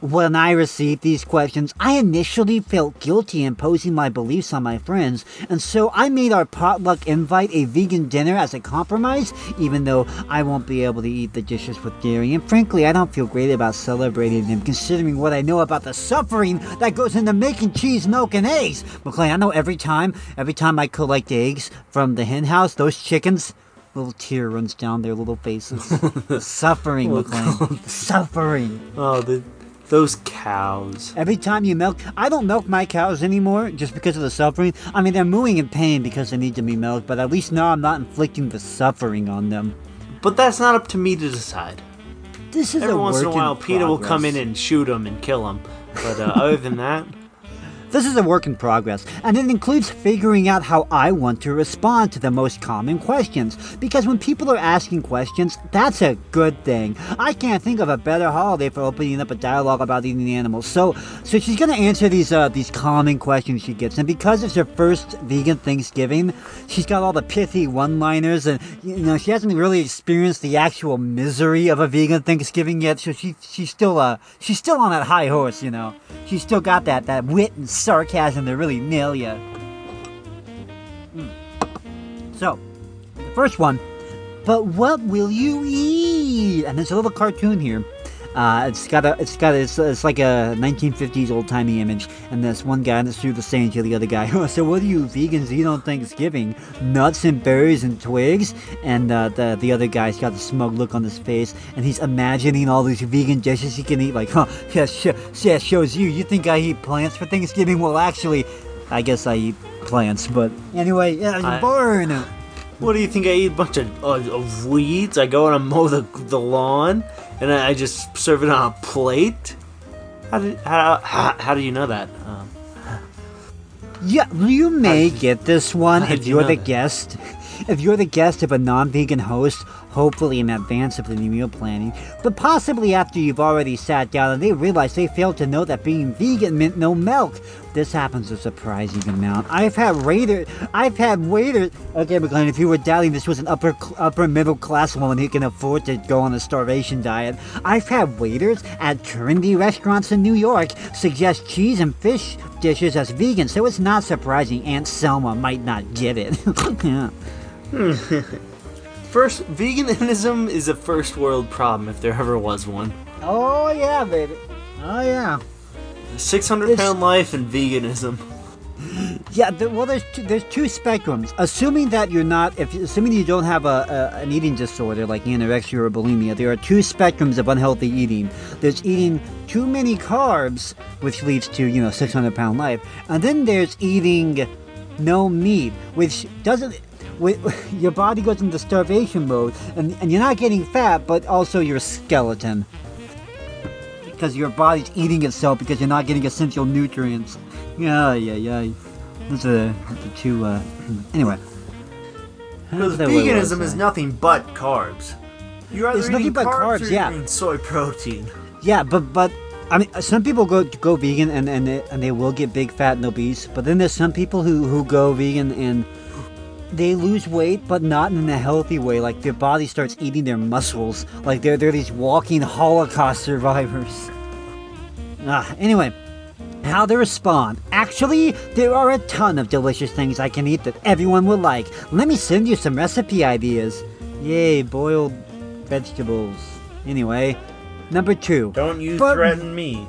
When I received these questions, I initially felt guilty imposing my beliefs on my friends, and so I made our potluck invite a vegan dinner as a compromise, even though I won't be able to eat the dishes with dairy. And frankly, I don't feel great about celebrating them, considering what I know about the suffering that goes into making cheese, milk, and eggs. McLean, I know every time, every time I collect eggs from the hen house, those chickens. Little tear runs down their little faces. suffering, McLean. Suffering. Oh, the those cows. Every time you milk, I don't milk my cows anymore just because of the suffering. I mean, they're mooing in pain because they need to be milked, but at least now I'm not inflicting the suffering on them. But that's not up to me to decide. This is Every a once in a while, PETA will come in and shoot them and kill them. But uh, other than that, This is a work in progress, and it includes figuring out how I want to respond to the most common questions. Because when people are asking questions, that's a good thing. I can't think of a better holiday for opening up a dialogue about eating animals. So, so she's gonna answer these uh, these common questions she gets, and because it's her first vegan Thanksgiving, she's got all the pithy one-liners, and you know she hasn't really experienced the actual misery of a vegan Thanksgiving yet. So she she's still uh she's still on that high horse, you know. She's still got that that wit and sarcasm to really nail you. Hmm. So, the first one. But what will you eat? And there's a little cartoon here. Uh, it's got a, it's got, a, it's, it's like a 1950s old timey image, and this one guy on the street is saying to the other guy, "So what do you vegans eat on Thanksgiving? Nuts and berries and twigs?" And uh, the the other guy's got the smug look on his face, and he's imagining all these vegan dishes he can eat. Like, huh? Yeah, sh- yeah, shows you. You think I eat plants for Thanksgiving? Well, actually, I guess I eat plants. But anyway, yeah, I- burn. What do you think? I eat a bunch of, uh, of weeds. I go and I mow the, the lawn, and I, I just serve it on a plate. How did how, how, how do you know that? Um, Yeah, you may get this one if did you you're know the that? guest. If you're the guest of a non-vegan host, hopefully in advance of the meal planning, but possibly after you've already sat down and they realize they failed to know that being vegan meant no milk. This happens a surprising amount. I've had waiters. I've had waiters. Okay, McLean, if you were doubting this was an upper upper middle class woman who can afford to go on a starvation diet, I've had waiters at trendy restaurants in New York suggest cheese and fish dishes as vegan, so it's not surprising Aunt Selma might not get it. First, veganism is a first world problem if there ever was one. Oh yeah, baby. Oh yeah. Six hundred pound life and veganism. Yeah, the, well, there's two, there's two spectrums. Assuming that you're not, if assuming you don't have a, a an eating disorder like anorexia or bulimia, there are two spectrums of unhealthy eating. There's eating too many carbs, which leads to you know 600 pound life, and then there's eating no meat, which doesn't. Wi- Your body goes into starvation mode, and, and you're not getting fat, but also your skeleton. Because your body's eating itself because you're not getting essential nutrients. Yeah, yeah, yeah. Those are the two, uh, anyway. Because That's what I was veganism is nothing but carbs. You're either It's nothing eating but carbs, carbs, yeah. soy protein. Yeah, but, but, I mean, some people go go vegan and, and, they, and they will get big, fat, and obese, but then there's some people who, who go vegan and they lose weight, but not in a healthy way. Like their body starts eating their muscles. Like they're, they're these walking Holocaust survivors. Ah, anyway, how to respond. Actually, there are a ton of delicious things I can eat that everyone will like. Let me send you some recipe ideas. Yay, boiled vegetables. Anyway, number two. Don't you But- threaten me.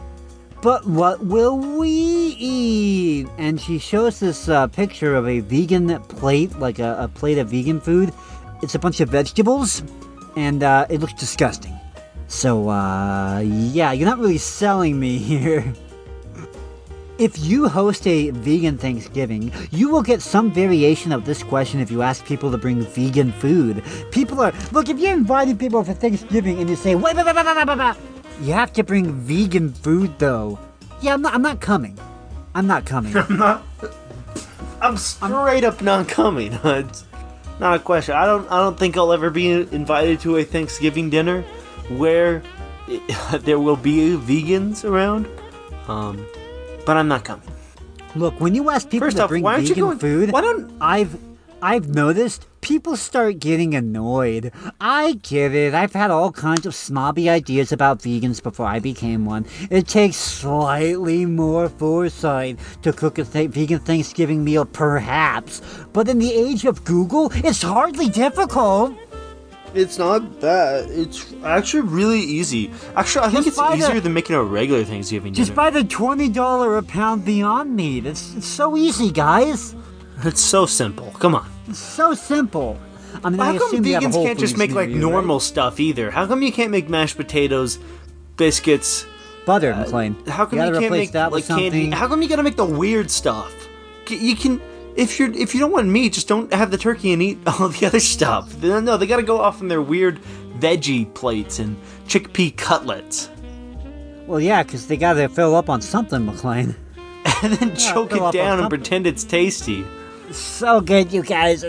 But what will we eat? And she shows this uh, picture of a vegan plate, like a, a plate of vegan food. It's a bunch of vegetables, and uh, it looks disgusting. So, uh, yeah, you're not really selling me here. If you host a vegan Thanksgiving, you will get some variation of this question if you ask people to bring vegan food. People are look if you're inviting people for Thanksgiving and you say wait. You have to bring vegan food though. Yeah, I'm not. I'm not coming. I'm not coming. I'm not. I'm straight up not coming. It's not a question. I don't. I don't think I'll ever be invited to a Thanksgiving dinner where it, there will be vegans around. Um, but I'm not coming. Look, when you ask people First to off, bring why aren't you vegan going- food, why don't- I've I've noticed people start getting annoyed. I get it. I've had all kinds of snobby ideas about vegans before I became one. It takes slightly more foresight to cook a th- vegan Thanksgiving meal, perhaps. But in the age of Google, it's hardly difficult. It's not that. It's actually really easy. Actually, I think Just it's buy the- easier than making a regular Thanksgiving Just dinner. Just buy the twenty dollar a pound Beyond Meat. It's, it's so easy, guys. It's so simple. Come on. It's so simple. I mean, I How come have a vegans can't just make like you, right? normal stuff either? How come you can't make mashed potatoes, biscuits? butter, McLean. Uh, how come you you, gotta can't make that like candy? How come you gotta make the weird stuff? You can if you're if you don't want meat, just don't have the turkey and eat all the other stuff. No, they gotta go off on their weird veggie plates and chickpea cutlets, Well, yeah, because they gotta fill up on something, McLean. and then choke it down and something. pretend it's tasty. So good, you guys.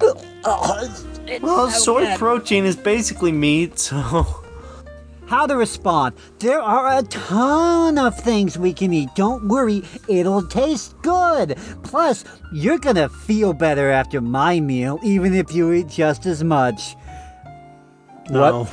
Oh, it's. it's Well, so soy good. protein is basically meat, so How to respond? There are a ton of things we can eat. Don't worry, it'll taste good. Plus, you're gonna feel better after my meal, even if you eat just as much. no.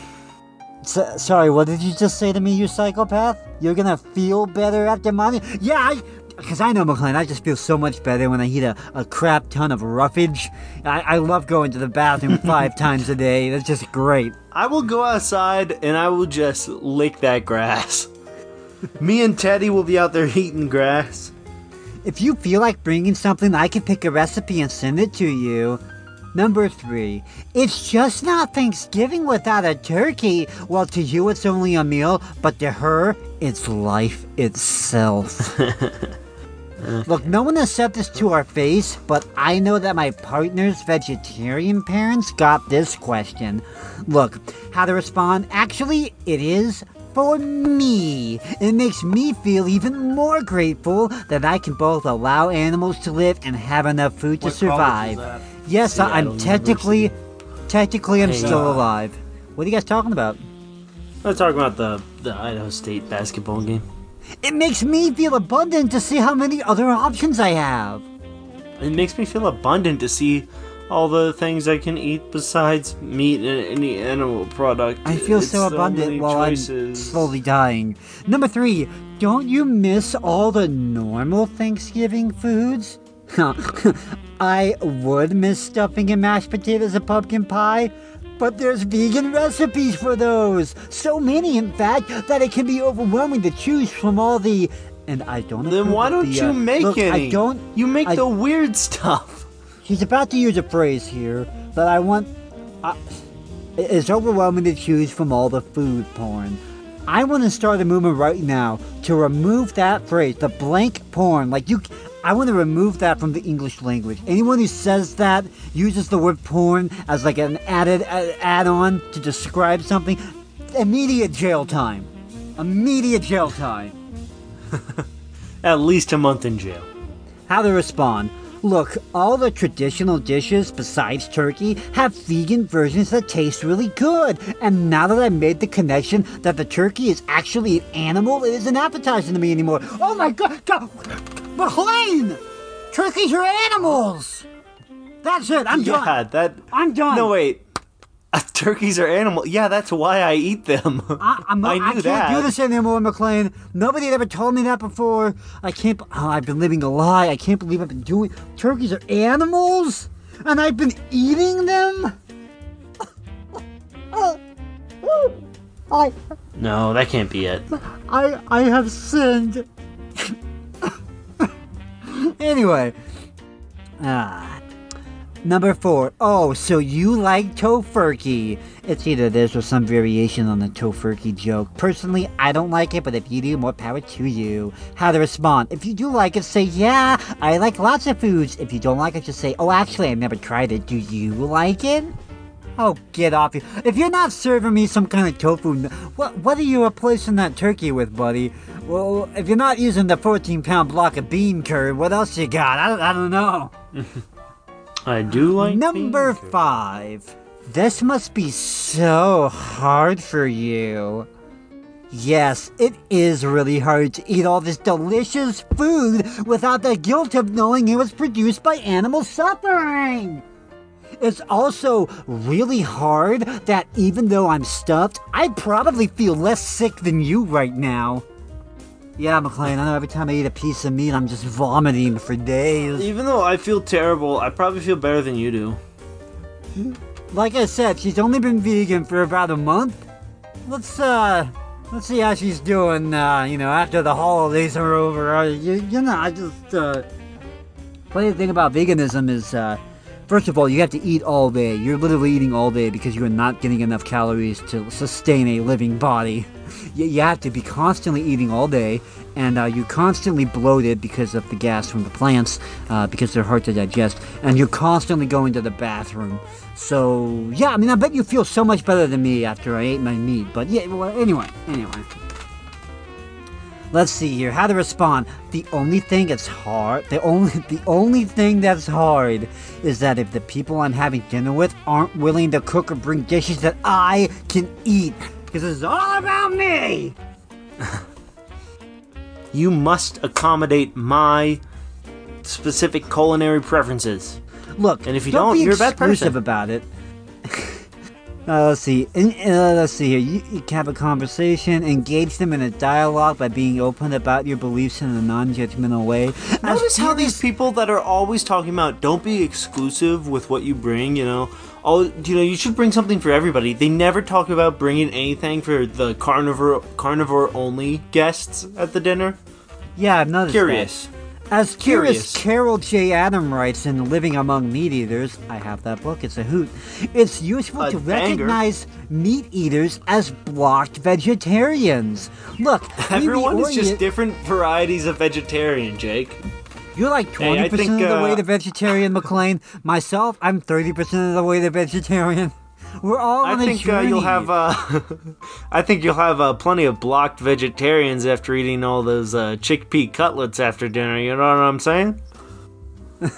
S- sorry, what did you just say to me, you psychopath? You're gonna feel better after my meal? Yeah, I, because I know McLean, I just feel so much better when I eat a, a crap ton of roughage. I, I love going to the bathroom five times a day. That's just great. I will go outside and I will just lick that grass. Me and Teddy will be out there eating grass. If you feel like bringing something, I can pick a recipe and send it to you. Number three, it's just not Thanksgiving without a turkey. Well, to you it's only a meal, but to her, it's life itself. Look, no one has said this to our face, but I know that my partner's vegetarian parents got this question. Look, how to respond? Actually, it is for me. It makes me feel even more grateful that I can both allow animals to live and have enough food to What survive. Yes, I- I'm Seattle technically, technically, I'm still alive. What are you guys talking about? Let's talking about the, the Idaho State basketball game. It makes me feel abundant to see how many other options I have. It makes me feel abundant to see all the things I can eat besides meat and any animal product. I feel It's so abundant while I'm slowly dying. Number three, don't you miss all the normal Thanksgiving foods? I would miss stuffing and mashed potatoes and pumpkin pie, but there's vegan recipes for those. So many, in fact, that it can be overwhelming to choose from all the. And I don't. Then why don't the, you uh, make look, any? I don't. You make I- the weird stuff. He's about to use a phrase here that I want. I, it's overwhelming to choose from all the food porn. I want to start a movement right now to remove that phrase, the blank porn. Like you, I want to remove that from the English language. Anyone who says that uses the word porn as like an added uh, add-on to describe something, immediate jail time. Immediate jail time. At least a month in jail. How to respond. Look, all the traditional dishes besides turkey have vegan versions that taste really good. And now that I made the connection that the turkey is actually an animal, it isn't appetizing to me anymore. Oh my god! god McLean! Turkeys are animals! That's it, I'm yeah, done. that. I'm done. No wait. Uh, Turkeys are animal. Yeah, that's why I eat them. I, I'm not, I I can't that. do this anymore, McLean. Nobody had ever told me that before. I can't. Oh, I've been living a lie. I can't believe I've been doing. Turkeys are animals, and I've been eating them. I, No, that can't be it. I, I have sinned. anyway, ah. Number four. Oh, so you like tofurkey. It's either this or some variation on the tofurkey joke. Personally, I don't like it, but if you do, more power to you. How to respond. If you do like it, say, yeah, I like lots of foods. If you don't like it, just say, oh, actually, I've never tried it. Do you like it? Oh, get off you. If you're not serving me some kind of tofu, what, what are you replacing that turkey with, buddy? Well, if you're not using the 14 pound block of bean curd, what else you got? I, I don't know. I do like Number five. This must be so hard for you. Yes, it is really hard to eat all this delicious food without the guilt of knowing it was produced by animal suffering. It's also really hard that even though I'm stuffed, I probably feel less sick than you right now. Yeah, McLean, I know every time I eat a piece of meat, I'm just vomiting for days. Even though I feel terrible, I probably feel better than you do. Like I said, she's only been vegan for about a month. Let's uh, let's see how she's doing. Uh, you know, after the holidays are over. Uh, you, you know, I just uh. Funny thing about veganism is, uh, first of all, you have to eat all day. You're literally eating all day because you are not getting enough calories to sustain a living body. You, you have to be constantly eating all day, and uh, you're constantly bloated because of the gas from the plants, uh, because they're hard to digest, and you're constantly going to the bathroom. So yeah, I mean, I bet you feel so much better than me after I ate my meat. But yeah, well, anyway, anyway. Let's see here. How to respond. The only thing that's hard, the only the only thing that's hard is that if the people I'm having dinner with aren't willing to cook or bring dishes that I can eat. Because it's all about me. You must accommodate my specific culinary preferences. Look, And if you don't, don't, be you're a bad exclusive person. about it. Uh, let's see. In, uh, let's see here. You, you can have a conversation, engage them in a dialogue by being open about your beliefs in a non-judgmental way. As Notice how these people that are always talking about don't be exclusive with what you bring, you know. Oh, All you know, you should bring something for everybody. They never talk about bringing anything for the carnivore carnivore only guests at the dinner. Yeah, I've noticed Curious. that. As curious, Curious. Carol J. Adam writes in Living Among Meat Eaters, I have that book, it's a hoot. It's useful A to banger. recognize meat eaters as blocked vegetarians. Look, Everyone is just different varieties of vegetarian, Jake. You're like 20% Hey, think, of the way uh, to vegetarian, McLean. Myself, I'm 30% of the way to vegetarian. We're all I on think uh, you'll have uh, I think you'll have uh, plenty of blocked vegetarians after eating all those uh, chickpea cutlets after dinner. You know what I'm saying?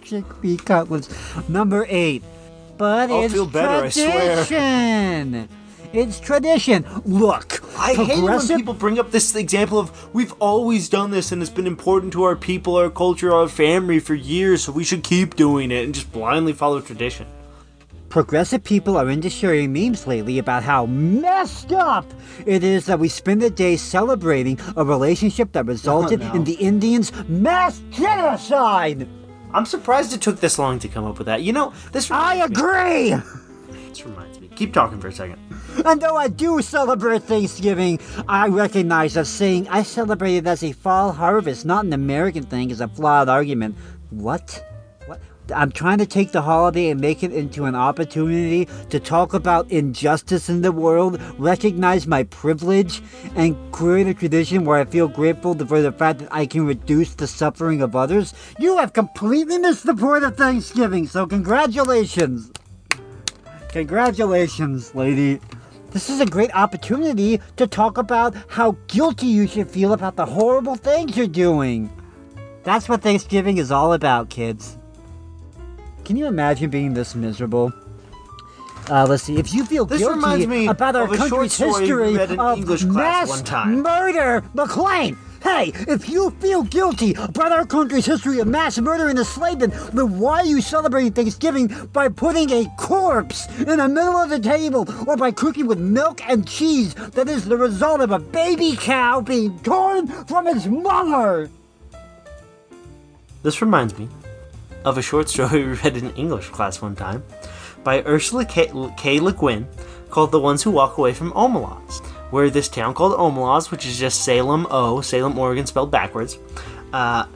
chickpea cutlets. Number eight. But I'll it's feel better, I swear. It's tradition. Look, I hate it when people bring up this example of we've always done this and it's been important to our people, our culture, our family for years, so we should keep doing it and just blindly follow tradition. Progressive people are into sharing memes lately about how messed up it is that we spend the day celebrating a relationship that resulted no. in the Indians' mass genocide. I'm surprised it took this long to come up with that. You know, this I reminds me- agree. This reminds me. Keep talking for a second. And though I do celebrate Thanksgiving, I recognize that saying I celebrate it as a fall harvest, not an American thing, is a flawed argument. What? What? I'm trying to take the holiday and make it into an opportunity to talk about injustice in the world, recognize my privilege, and create a tradition where I feel grateful for the fact that I can reduce the suffering of others. You have completely missed the point of Thanksgiving, so congratulations! Congratulations, lady. This is a great opportunity to talk about how guilty you should feel about the horrible things you're doing. That's what Thanksgiving is all about, kids. Can you imagine being this miserable? Uh, let's see. If you feel This guilty reminds me about our country's history of English mass one time. murder, McLean. Hey, if you feel guilty about our country's history of mass murder and enslavement, then why are you celebrating Thanksgiving by putting a corpse in the middle of the table or by cooking with milk and cheese that is the result of a baby cow being torn from its mother? This reminds me of a short story we read in English class one time by Ursula K. Le Guin called The Ones Who Walk Away from Omelas, where this town called Omelas, which is just Salem, O, Salem, Oregon spelled backwards, uh,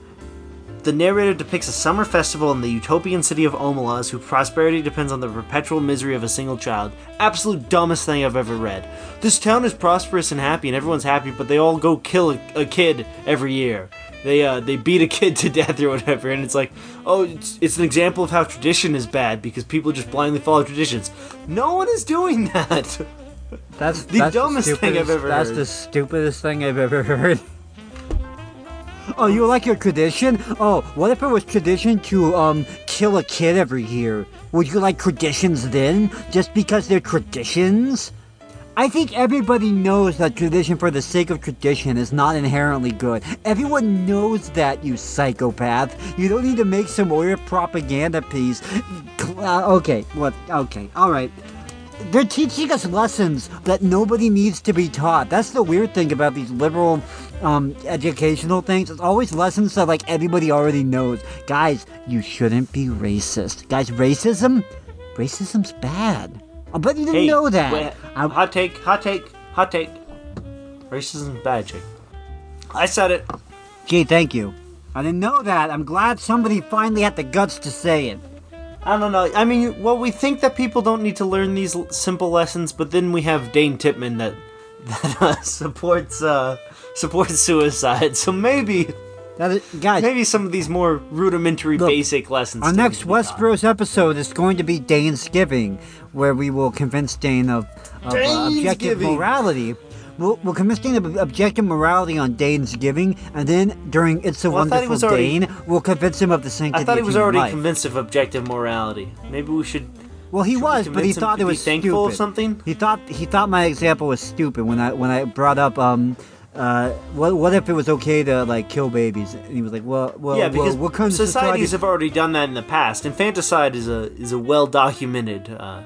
the narrator depicts a summer festival in the utopian city of Omelas whose prosperity depends on the perpetual misery of a single child. Absolute dumbest thing I've ever read. This town is prosperous and happy, and everyone's happy, but they all go kill a, a kid every year. They uh, they beat a kid to death or whatever, and it's like, oh, it's, it's an example of how tradition is bad because people just blindly follow traditions. No one is doing that. That's The that's dumbest thing I've ever That's heard. the stupidest thing I've ever heard. Oh, you like your tradition? Oh, what if it was tradition to um kill a kid every year? Would you like traditions then, just because they're traditions? I think everybody knows that tradition for the sake of tradition is not inherently good. Everyone knows that, you psychopath. You don't need to make some weird propaganda piece. Uh, okay, what? Okay, alright. They're teaching us lessons that nobody needs to be taught. That's the weird thing about these liberal um, educational things. It's always lessons that like everybody already knows. Guys, you shouldn't be racist. Guys, racism, racism's bad. I bet you didn't Hey, know that. wait, I- hot take, hot take, hot take. Racism is bad, Jake. I said it. Gee, thank you. I didn't know that. I'm glad somebody finally had the guts to say it. I don't know. I mean, well, we think that people don't need to learn these l- simple lessons, but then we have Dane Tipman that that uh, supports uh, supports suicide. So maybe is, guys, maybe some of these more rudimentary, Look, basic lessons. Our next need to be taught. Westeros episode is going to be Dane's Giving, where we will convince Dane of, of uh, objective morality. We'll, convince Dane of objective morality on Dane's giving, and then during It's a Well, Wonderful was already- Dane, we'll convince him of the sanctity of I thought he was already life. convinced of objective morality. Maybe we should. Well, he should was, but he thought it was thankful stupid. of something? He thought he thought my example was stupid when I when I brought up um. Uh, what what if it was okay to like kill babies? And he was like, "Well, well, yeah, because well, what kind of societies society? have already done that in the past. Infanticide is a is a well documented uh,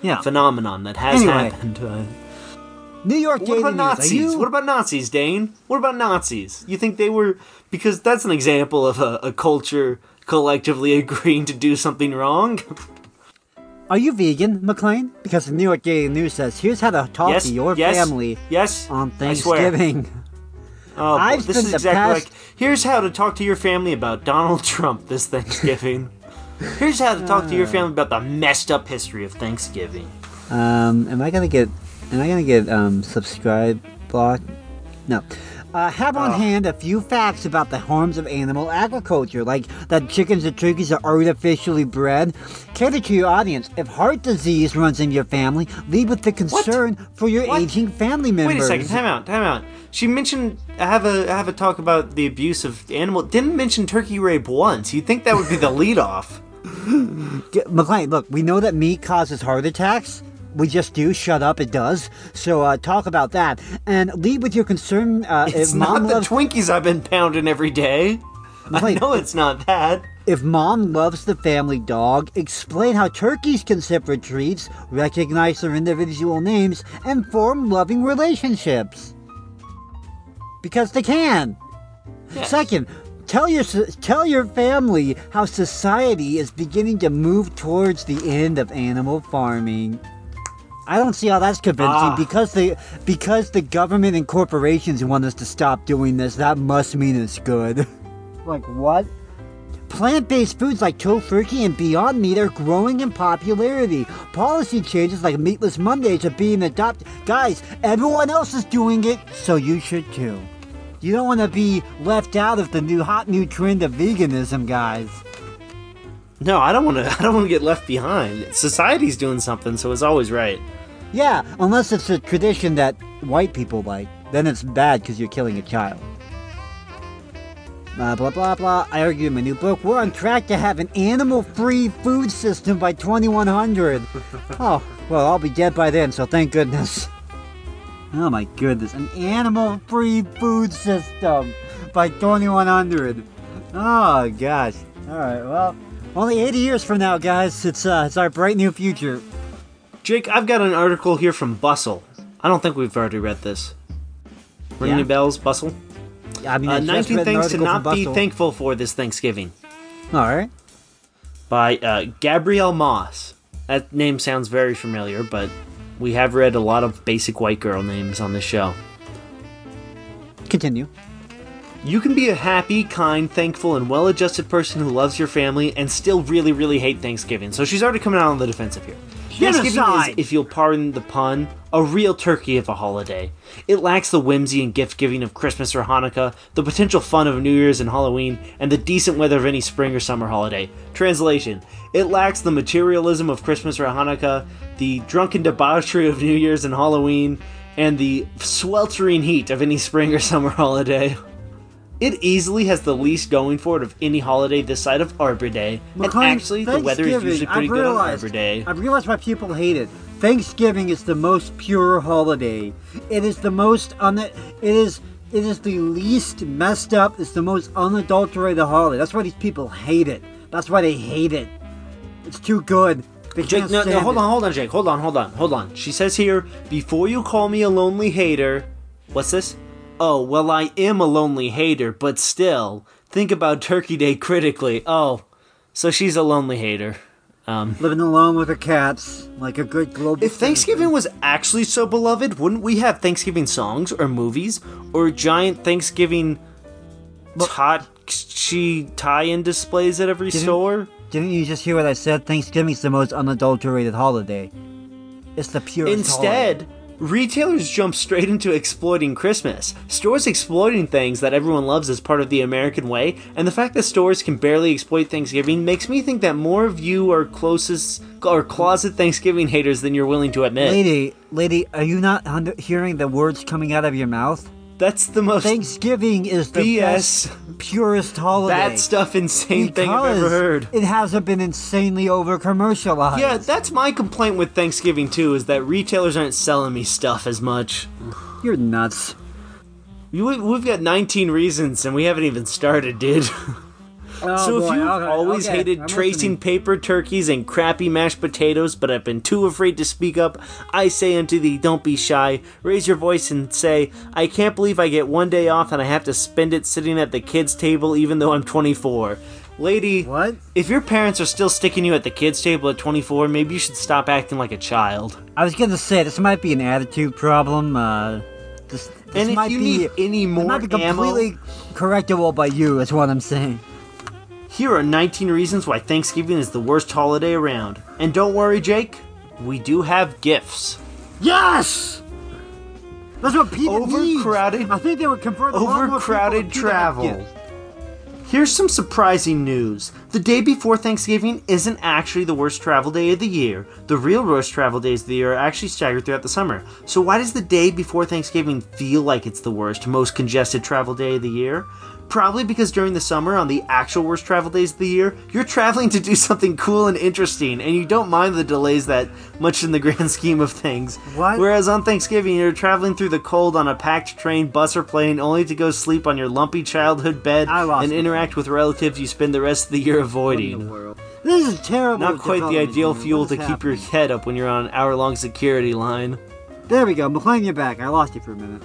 Yeah. phenomenon that has Anyway. happened. Uh, New York what about Nazis? you- What about Nazis, Dane? What about Nazis? You think they were because that's an example of a, a culture collectively agreeing to do something wrong? Are you vegan, McLean? Because the New York Daily News says, here's how to talk yes, to your yes, family Yes, on I swear. Thanksgiving. Oh, I've this is exactly past- like. Here's how to talk to your family about Donald Trump this Thanksgiving. here's how to talk to your Uh. family about the messed up history of Thanksgiving. Um, am I gonna get? Am I gonna get um subscribe block? No. Uh, have on hand a few facts about the harms of animal agriculture, like that chickens and turkeys are artificially bred. Cater to your audience. If heart disease runs in your family, lead with the concern for your What? aging family members. Wait a second, time out, time out. She mentioned I have a have a talk about the abuse of animal. Didn't mention turkey rape once. You'd think that would be the lead off. McLean, look, we know that meat causes heart attacks. We just do. Shut up, it does. So uh, talk about that and lead with your concern. Uh, It's if not mom the loves, Twinkies I've been pounding every day. I know it's not that. if mom loves the family dog, explain how turkeys can separate treats, recognize their individual names, and form loving relationships. Because they can. Yes. Second, tell your tell your family how society is beginning to move towards the end of animal farming. I don't see how that's convincing Ah. because the because the government and corporations want us to stop doing this. That must mean it's good. like what? Plant-based foods like tofu and Beyond Meat are growing in popularity. Policy changes like Meatless Mondays are being adopted. Guys, everyone else is doing it, so you should too. You don't want to be left out of the new hot new trend of veganism, guys. No, I don't want to. I don't want to get left behind. Society's doing something, so it's always right. Yeah, unless it's a tradition that white people like, then it's bad because you're killing a child. Blah blah blah blah. I argue in my new book, we're on track to have an animal-free food system by 2100. oh, well, I'll be dead by then, so thank goodness. Oh my goodness, an animal-free food system by 2100. Oh gosh. All right, well, only 80 years from now, guys. It's uh, it's our bright new future. Jake, I've got an article here from Bustle. I don't think we've already read this. Ring Yeah? any bells, Bustle? I mean, Uh, 19 things to not be thankful for this Thanksgiving All right. by uh, Gabrielle Moss. That name sounds very familiar, but we have read a lot of basic white girl names on this show. Continue. You can be a happy, kind, thankful, and well adjusted person who loves your family and still really, really hate Thanksgiving. So she's already coming out on the defensive here. Thanksgiving is, if you'll pardon the pun, a real turkey of a holiday. It lacks the whimsy and gift giving of Christmas or Hanukkah, the potential fun of New Year's and Halloween, and the decent weather of any spring or summer holiday. Translation It lacks the materialism of Christmas or Hanukkah, the drunken debauchery of New Year's and Halloween, and the sweltering heat of any spring or summer holiday. It easily has the least going for it of any holiday this side of Arbor Day. And actually, the weather is usually pretty good on Arbor Day. I've realized why people hate it. Thanksgiving is the most pure holiday. It is the most un- it is it is the least messed up. It's the most unadulterated holiday. That's why these people hate it. That's why they hate it. It's too good. Jake, no, no, hold on, hold on, Jake. Hold on, hold on, hold on. She says here, before you call me a lonely hater, what's this? Oh, well, I am a lonely hater, but still, think about Turkey Day critically. Oh, so she's a lonely hater. Um, Living alone with her cats, like a good global. if Thanksgiving was actually so beloved, wouldn't we have Thanksgiving songs or movies or giant Thanksgiving Tachi tie-in displays at every Didn't- store? Didn't you just hear what I said? Thanksgiving's the most unadulterated holiday. It's the purest. Instead, retailers jump straight into exploiting Christmas. Stores exploiting things that everyone loves as part of the American way, and the fact that stores can barely exploit Thanksgiving makes me think that more of you are closest or closet Thanksgiving haters than you're willing to admit. Lady, lady, are you not under- hearing the words coming out of your mouth? That's the most Thanksgiving is the BS. purest holiday. bad stuff insane thing I've ever heard. It hasn't been insanely over commercialized. Yeah, that's my complaint with Thanksgiving too, is that retailers aren't selling me stuff as much. You're nuts. We've got 19 reasons and we haven't even started, dude. Oh, so boy, if you've okay, always okay, hated I'm tracing listening. paper turkeys and crappy mashed potatoes, but have been too afraid to speak up, I say unto thee, don't be shy. Raise your voice and say, I can't believe I get one day off and I have to spend it sitting at the kids' table even though I'm 24. Lady, What? if your parents are still sticking you at the kids' table at 24, maybe you should stop acting like a child. I was gonna say this might be an attitude problem. Uh, this, this And if might you be, need any more might be ammo- completely correctable by you. Is what I'm saying. Here are 19 reasons why Thanksgiving is the worst holiday around. And don't worry, Jake, we do have gifts. Yes. That's what people Overcrowded- needs. I think they would convert a lot more Overcrowded travel. Here's some surprising news. The day before Thanksgiving isn't actually the worst travel day of the year. The real worst travel days of the year are actually staggered throughout the summer. So why does the day before Thanksgiving feel like it's the worst, most congested travel day of the year? Probably because during the summer, on the actual worst travel days of the year, you're traveling to do something cool and interesting, and you don't mind the delays that much in the grand scheme of things. What? Whereas on Thanksgiving, you're traveling through the cold on a packed train, bus, or plane, only to go sleep on your lumpy childhood bed and interact with relatives you spend the rest of the year avoiding. The This is terrible. Not quite the ideal here. fuel to is keep your head up when you're on an hour-long security line. There we go. McLean, you're back. I lost you for a minute.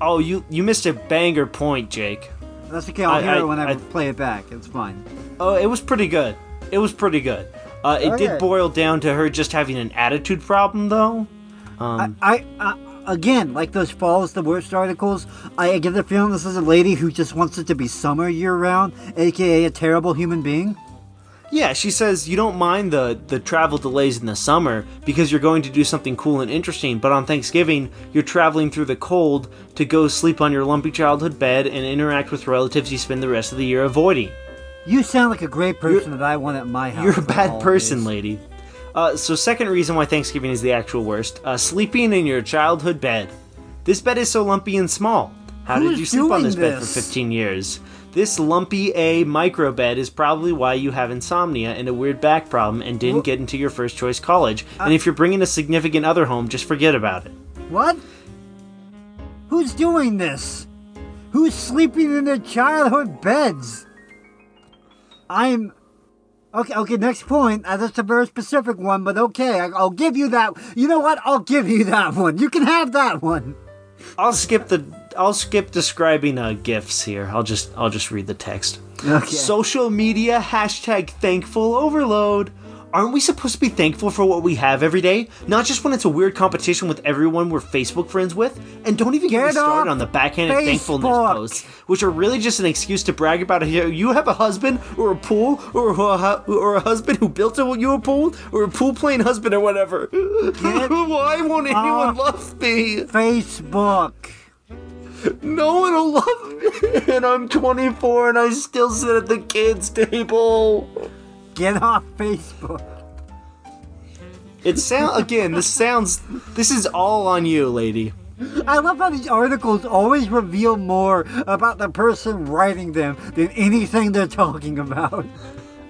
Oh, you you missed a banger point, Jake. That's okay. I'll I- hear I- it when I, I- play it back. It's fine. Oh, it was pretty good. It was pretty good. Uh, it Okay. did boil down to her just having an attitude problem, though. Um, I, I again, like those falls, the worst articles. I get the feeling this is a lady who just wants it to be summer year round, aka a terrible human being. Yeah, she says you don't mind the the travel delays in the summer because you're going to do something cool and interesting, but on Thanksgiving you're traveling through the cold to go sleep on your lumpy childhood bed and interact with relatives you spend the rest of the year avoiding. You sound like a great person that I want at my house. You're a bad person, lady. Uh, so, second reason why Thanksgiving is the actual worst: uh, sleeping in your childhood bed. This bed is so lumpy and small. How Who's did you sleep on doing this bed for 15 years? This lumpy A micro bed is probably why you have insomnia and a weird back problem and didn't Wh- get into your first choice college. and if you're bringing a significant other home, just forget about it. What? Who's doing this? Who's sleeping in their childhood beds? I'm. Okay, okay, next point. Uh, that's a very specific one, but okay, I, I'll give you that. You know what? I'll give you that one. You can have that one. I'll skip the I'll skip describing uh, gifts here. I'll just I'll just read the text. Okay. Social media hashtag thankful overload. Aren't we supposed to be thankful for what we have every day? Not just when it's a weird competition with everyone we're Facebook friends with? And don't even get, me started on the backhanded thankfulness Facebook. posts, which are really just an excuse to brag about how you have a husband or a pool or a, or a husband who built a, you a pool or a pool playing husband or whatever. Why won't anyone love me? Facebook. No one will love me. And I'm 24 and I still sit at the kids' table. Get off Facebook. It sound again. This sounds. This is all on you, lady. I love how these articles always reveal more about the person writing them than anything they're talking about.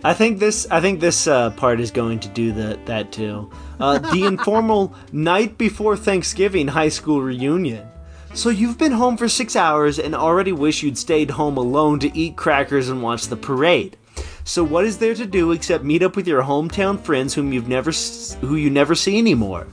I think this. I think this uh, part is going to do the, that too. Uh, the informal night before Thanksgiving high school reunion. So you've been home for six hours and already wish you'd stayed home alone to eat crackers and watch the parade. So what is there to do except meet up with your hometown friends whom you've never who you never see anymore?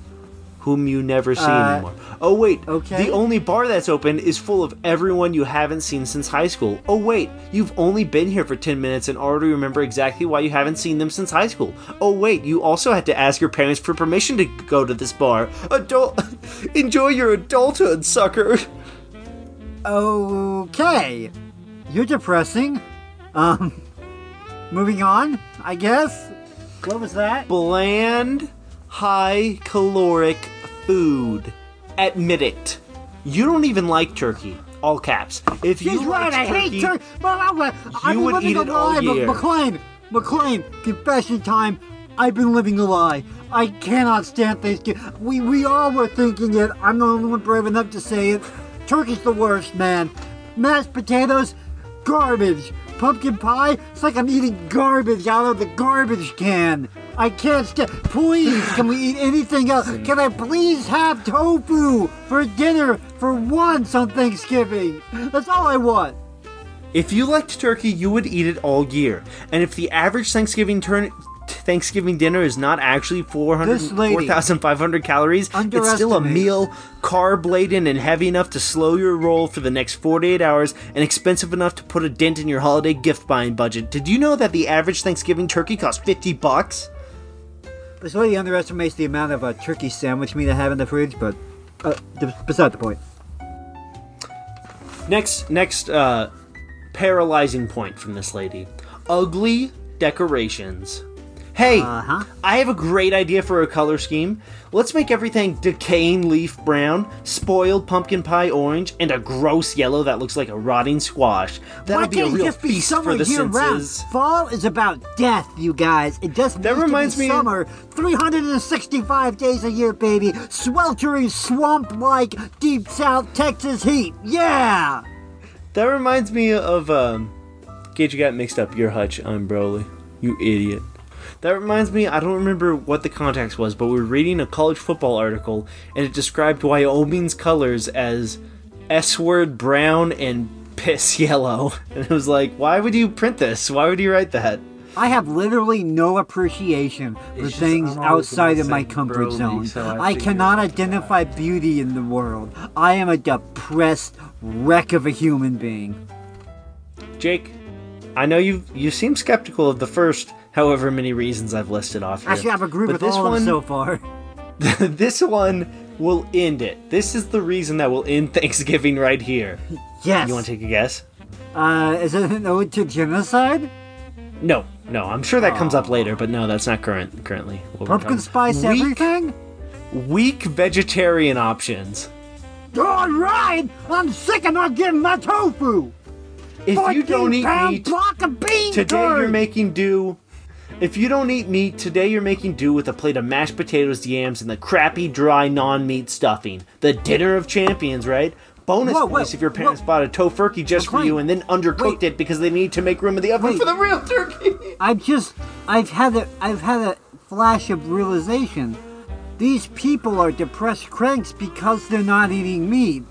Whom you never see Uh, anymore. Oh wait, okay. the only bar that's open is full of everyone you haven't seen since high school. Oh wait, you've only been here for 10 minutes and already remember exactly why you haven't seen them since high school. Oh wait, you also had to ask your parents for permission to go to this bar. Adult Enjoy your adulthood, sucker. Okay. You're depressing. Um, moving on, I guess. What was that? Bland, high caloric food. Admit it. You don't even like turkey. All caps. If you She's right. liked I hate turkey. But I'm, been would living eat a it all lie. Year. McLean, McLean, confession time. I've been living a lie. I cannot stand Thanksgiving. We we all were thinking it. I'm the only one brave enough to say it. Turkey's the worst, man. Mashed potatoes, garbage. Pumpkin pie, it's like I'm eating garbage out of the garbage can. I can't stand. Please, can we eat anything else? Can I please have tofu for dinner for once on Thanksgiving? That's all I want. If you liked turkey, you would eat it all year. And if the average Thanksgiving turn Thanksgiving dinner is not actually 400 This lady 4,500 calories, it's still a meal carb laden and heavy enough to slow your roll for the next 48 hours and expensive enough to put a dent in your holiday gift buying budget. Did you know that the average Thanksgiving turkey costs 50 bucks? This lady underestimates the amount of uh, turkey sandwich meat I have in the fridge, but uh, beside the point. Next, next, uh, paralyzing point from this lady: ugly decorations. Hey, Uh-huh. I have a great idea for a color scheme. Let's make everything decaying leaf brown, spoiled pumpkin pie orange, and a gross yellow that looks like a rotting squash. That'll Why be a real feast for the year round? senses. Fall is about death, you guys. It just That reminds me- summer. 365 days a year, baby. Sweltering swamp-like deep south Texas heat. Yeah. That reminds me of um, Gage. You got mixed up. Your Hutch. I'm Broly. You idiot. That reminds me. I don't remember what the context was, but we were reading a college football article, and it described Wyoming's colors as S-word brown and piss yellow. And it was like, why would you print this? Why would you write that? I have literally no appreciation for It's things I'm outside of my comfort Broly, zone. so I I cannot identify beauty in the world. I am a depressed wreck of a human being. Jake, I know you you seem skeptical of the first however many reasons I've listed off here. Actually, I've agreed but with this all of one, them so far. this one will end it. This is the reason that will end Thanksgiving right here. Yes. You want to take a guess? Uh, is it an ode to genocide? No, no. I'm sure that comes up later, but no, that's not current currently. Pumpkin spice weak, everything? Weak vegetarian options. All right! I'm sick of not getting my tofu! If you don't 14 eat meat block of bean today, curd. you're making do. If you don't eat meat today, you're making do with a plate of mashed potatoes, yams, and the crappy, dry, non-meat stuffing. The dinner of champions, right? Bonus Whoa, points wait, if your parents whoa. bought a tofurkey just for you and then undercooked wait. it because they need to make room in the oven Wait. for the real turkey. I've just, I've had a, I've had a flash of realization. These people are depressed cranks because they're not eating meat.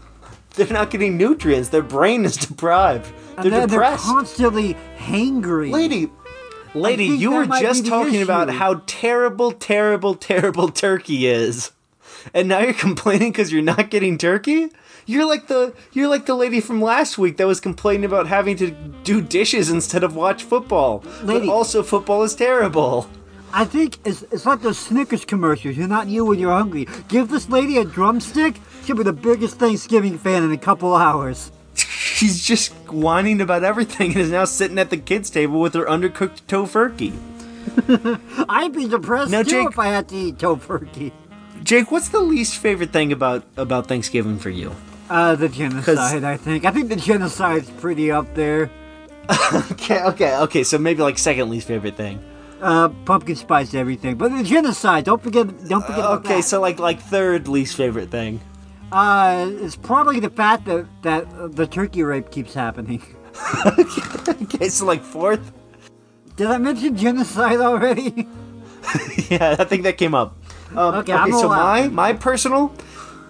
They're not getting nutrients. Their brain is deprived. They're they're, they're depressed. constantly hangry. Lady, lady, you were just talking about how terrible, terrible, terrible turkey is, and now you're complaining because you're not getting turkey. You're like the you're like the lady from last week that was complaining about having to do dishes instead of watch football. Lady. But also, football is terrible. I think it's, it's like those Snickers commercials. You're not you when you're hungry. Give this lady a drumstick, she'll be the biggest Thanksgiving fan in a couple hours. She's just whining about everything and is now sitting at the kids' table with her undercooked tofurkey. I'd be depressed Now, too Jake- if I had to eat tofurkey. Jake, what's the least favorite thing about about Thanksgiving for you? Uh, the genocide, I think. I think the genocide's pretty up there. Okay, okay, okay. So maybe like second least favorite thing. Uh, pumpkin spice everything. But the genocide, don't forget, don't forget about Okay, so like like third least favorite thing. Uh, it's probably the fact that, that the turkey rape keeps happening. Okay, so like fourth. Did I mention genocide already? yeah, I think that came up. Um, Okay, okay, so my my personal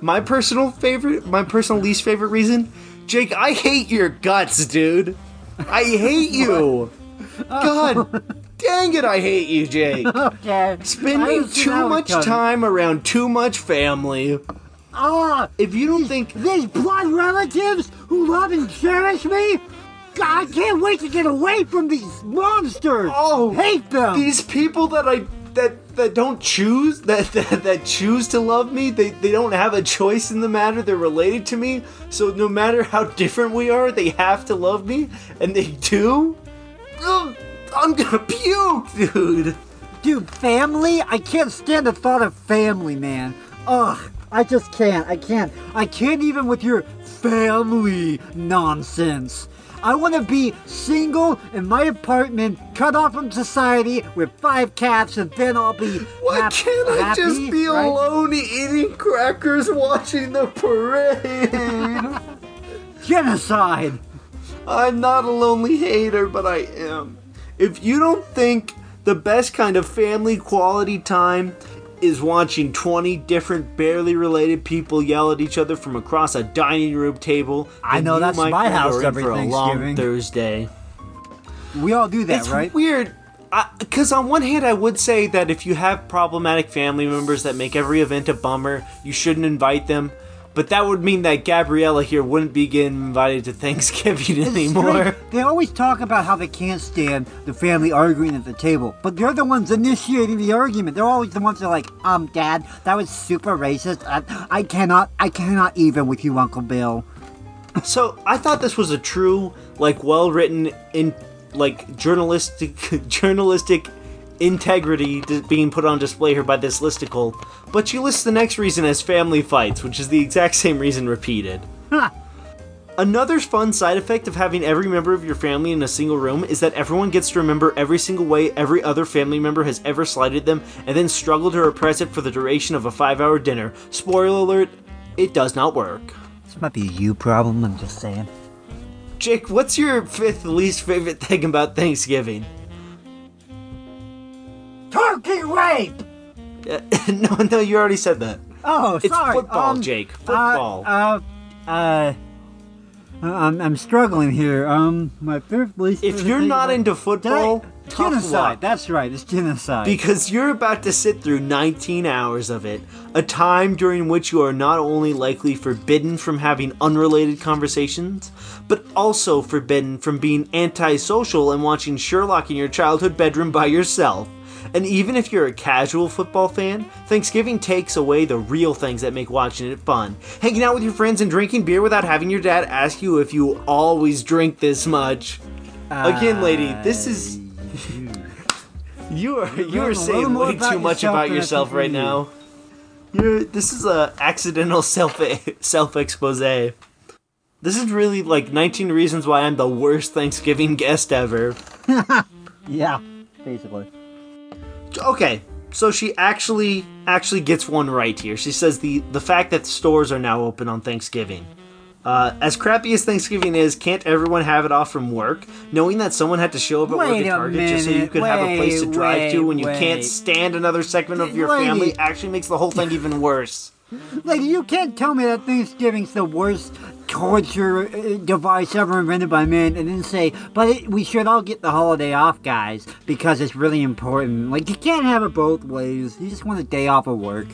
my personal favorite my personal least favorite reason, Jake, I hate your guts, dude. I hate you. God, dang it, I hate you, Jake. okay. Spending didn't see that too much time around too much family. Ah, If you don't think these blood relatives who love and cherish me. I can't wait to get away from these monsters. Oh, hate them. these people that I that that don't choose that that, that choose to love me they, they don't have a choice in the matter they're related to me so no matter how different we are they have to love me and they do Ugh, i'm gonna puke dude Dude, family? I can't stand the thought of family, man. Ugh, I just can't. I can't. I can't even with your family nonsense. I want to be single in my apartment, cut off from society with five cats, and then I'll be. why hap- can't i happy, just be right? alone eating crackers watching the parade Genocide! I'm not a lonely hater, but I am. If you don't think the best kind of family quality time is watching 20 different barely related people yell at each other from across a dining room table. I know that's my house every for a long Thursday. We all do that, it's right? weird. Because on one hand, I would say that if you have problematic family members that make every event a bummer, you shouldn't invite them. But that would mean that Gabriella here wouldn't be getting invited to Thanksgiving It's anymore. strange. They always talk about how they can't stand the family arguing at the table, but they're the ones initiating the argument. They're always the ones that are like, um, Dad, that was super racist. I, I cannot, I cannot even with you, Uncle Bill. So I thought this was a true, like, well written, in like journalistic, journalistic integrity being put on display here by this listicle. But she lists the next reason as family fights, which is the exact same reason repeated. Another fun side effect of having every member of your family in a single room is that everyone gets to remember every single way every other family member has ever slighted them and then struggle to repress it for the duration of a five hour dinner. Spoiler alert, it does not work. This might be a you problem. I'm just saying. Jake, what's your fifth least favorite thing about Thanksgiving? Turkey rape. Uh, no, no, you already said that. Oh, It's sorry. football, um, Jake. uh, Football. Uh, uh, I'm, I'm struggling here. Um, my fifth least. if you're not into I- football, tough genocide. luck. That's right. It's genocide. Because you're about to sit through 19 hours of it, a time during which you are not only likely forbidden from having unrelated conversations, but also forbidden from being antisocial and watching Sherlock in your childhood bedroom by yourself. And even if you're a casual football fan, Thanksgiving takes away the real things that make watching it fun. Hanging out with your friends and drinking beer without having your dad ask you if you always drink this much. Again, lady, this is you are you are saying way too much about yourself right now. You're this is a accidental self self expose. This is really like 19 reasons why I'm the worst Thanksgiving guest ever. yeah, basically. Okay, so she actually actually gets one right here. She says the the fact that stores are now open on Thanksgiving. Uh, as crappy as Thanksgiving is, can't everyone have it off from work? Knowing that someone had to show up at work at Target just so you minute, could have a place to wait, drive to when you wait, can't stand another segment of your family actually makes the whole thing even worse. Lady, you can't tell me that Thanksgiving's the worst torture uh, device ever invented by man and then say, but it, we should all get the holiday off, guys, because it's really important. Like, you can't have it both ways. You just want a day off of work.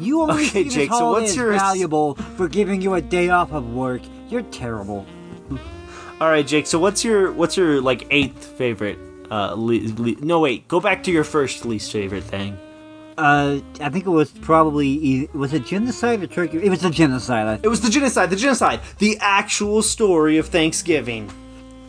You only Okay, see this Jake, so holiday what's your- valuable for giving you a day off of work. You're terrible. All right, Jake. So what's your what's your like eighth favorite? Uh, le- le- no, wait. Go back to your first least favorite thing. Uh, I think it was probably was it genocide or turkey? It was a genocide. It was the genocide. The genocide. The actual story of Thanksgiving.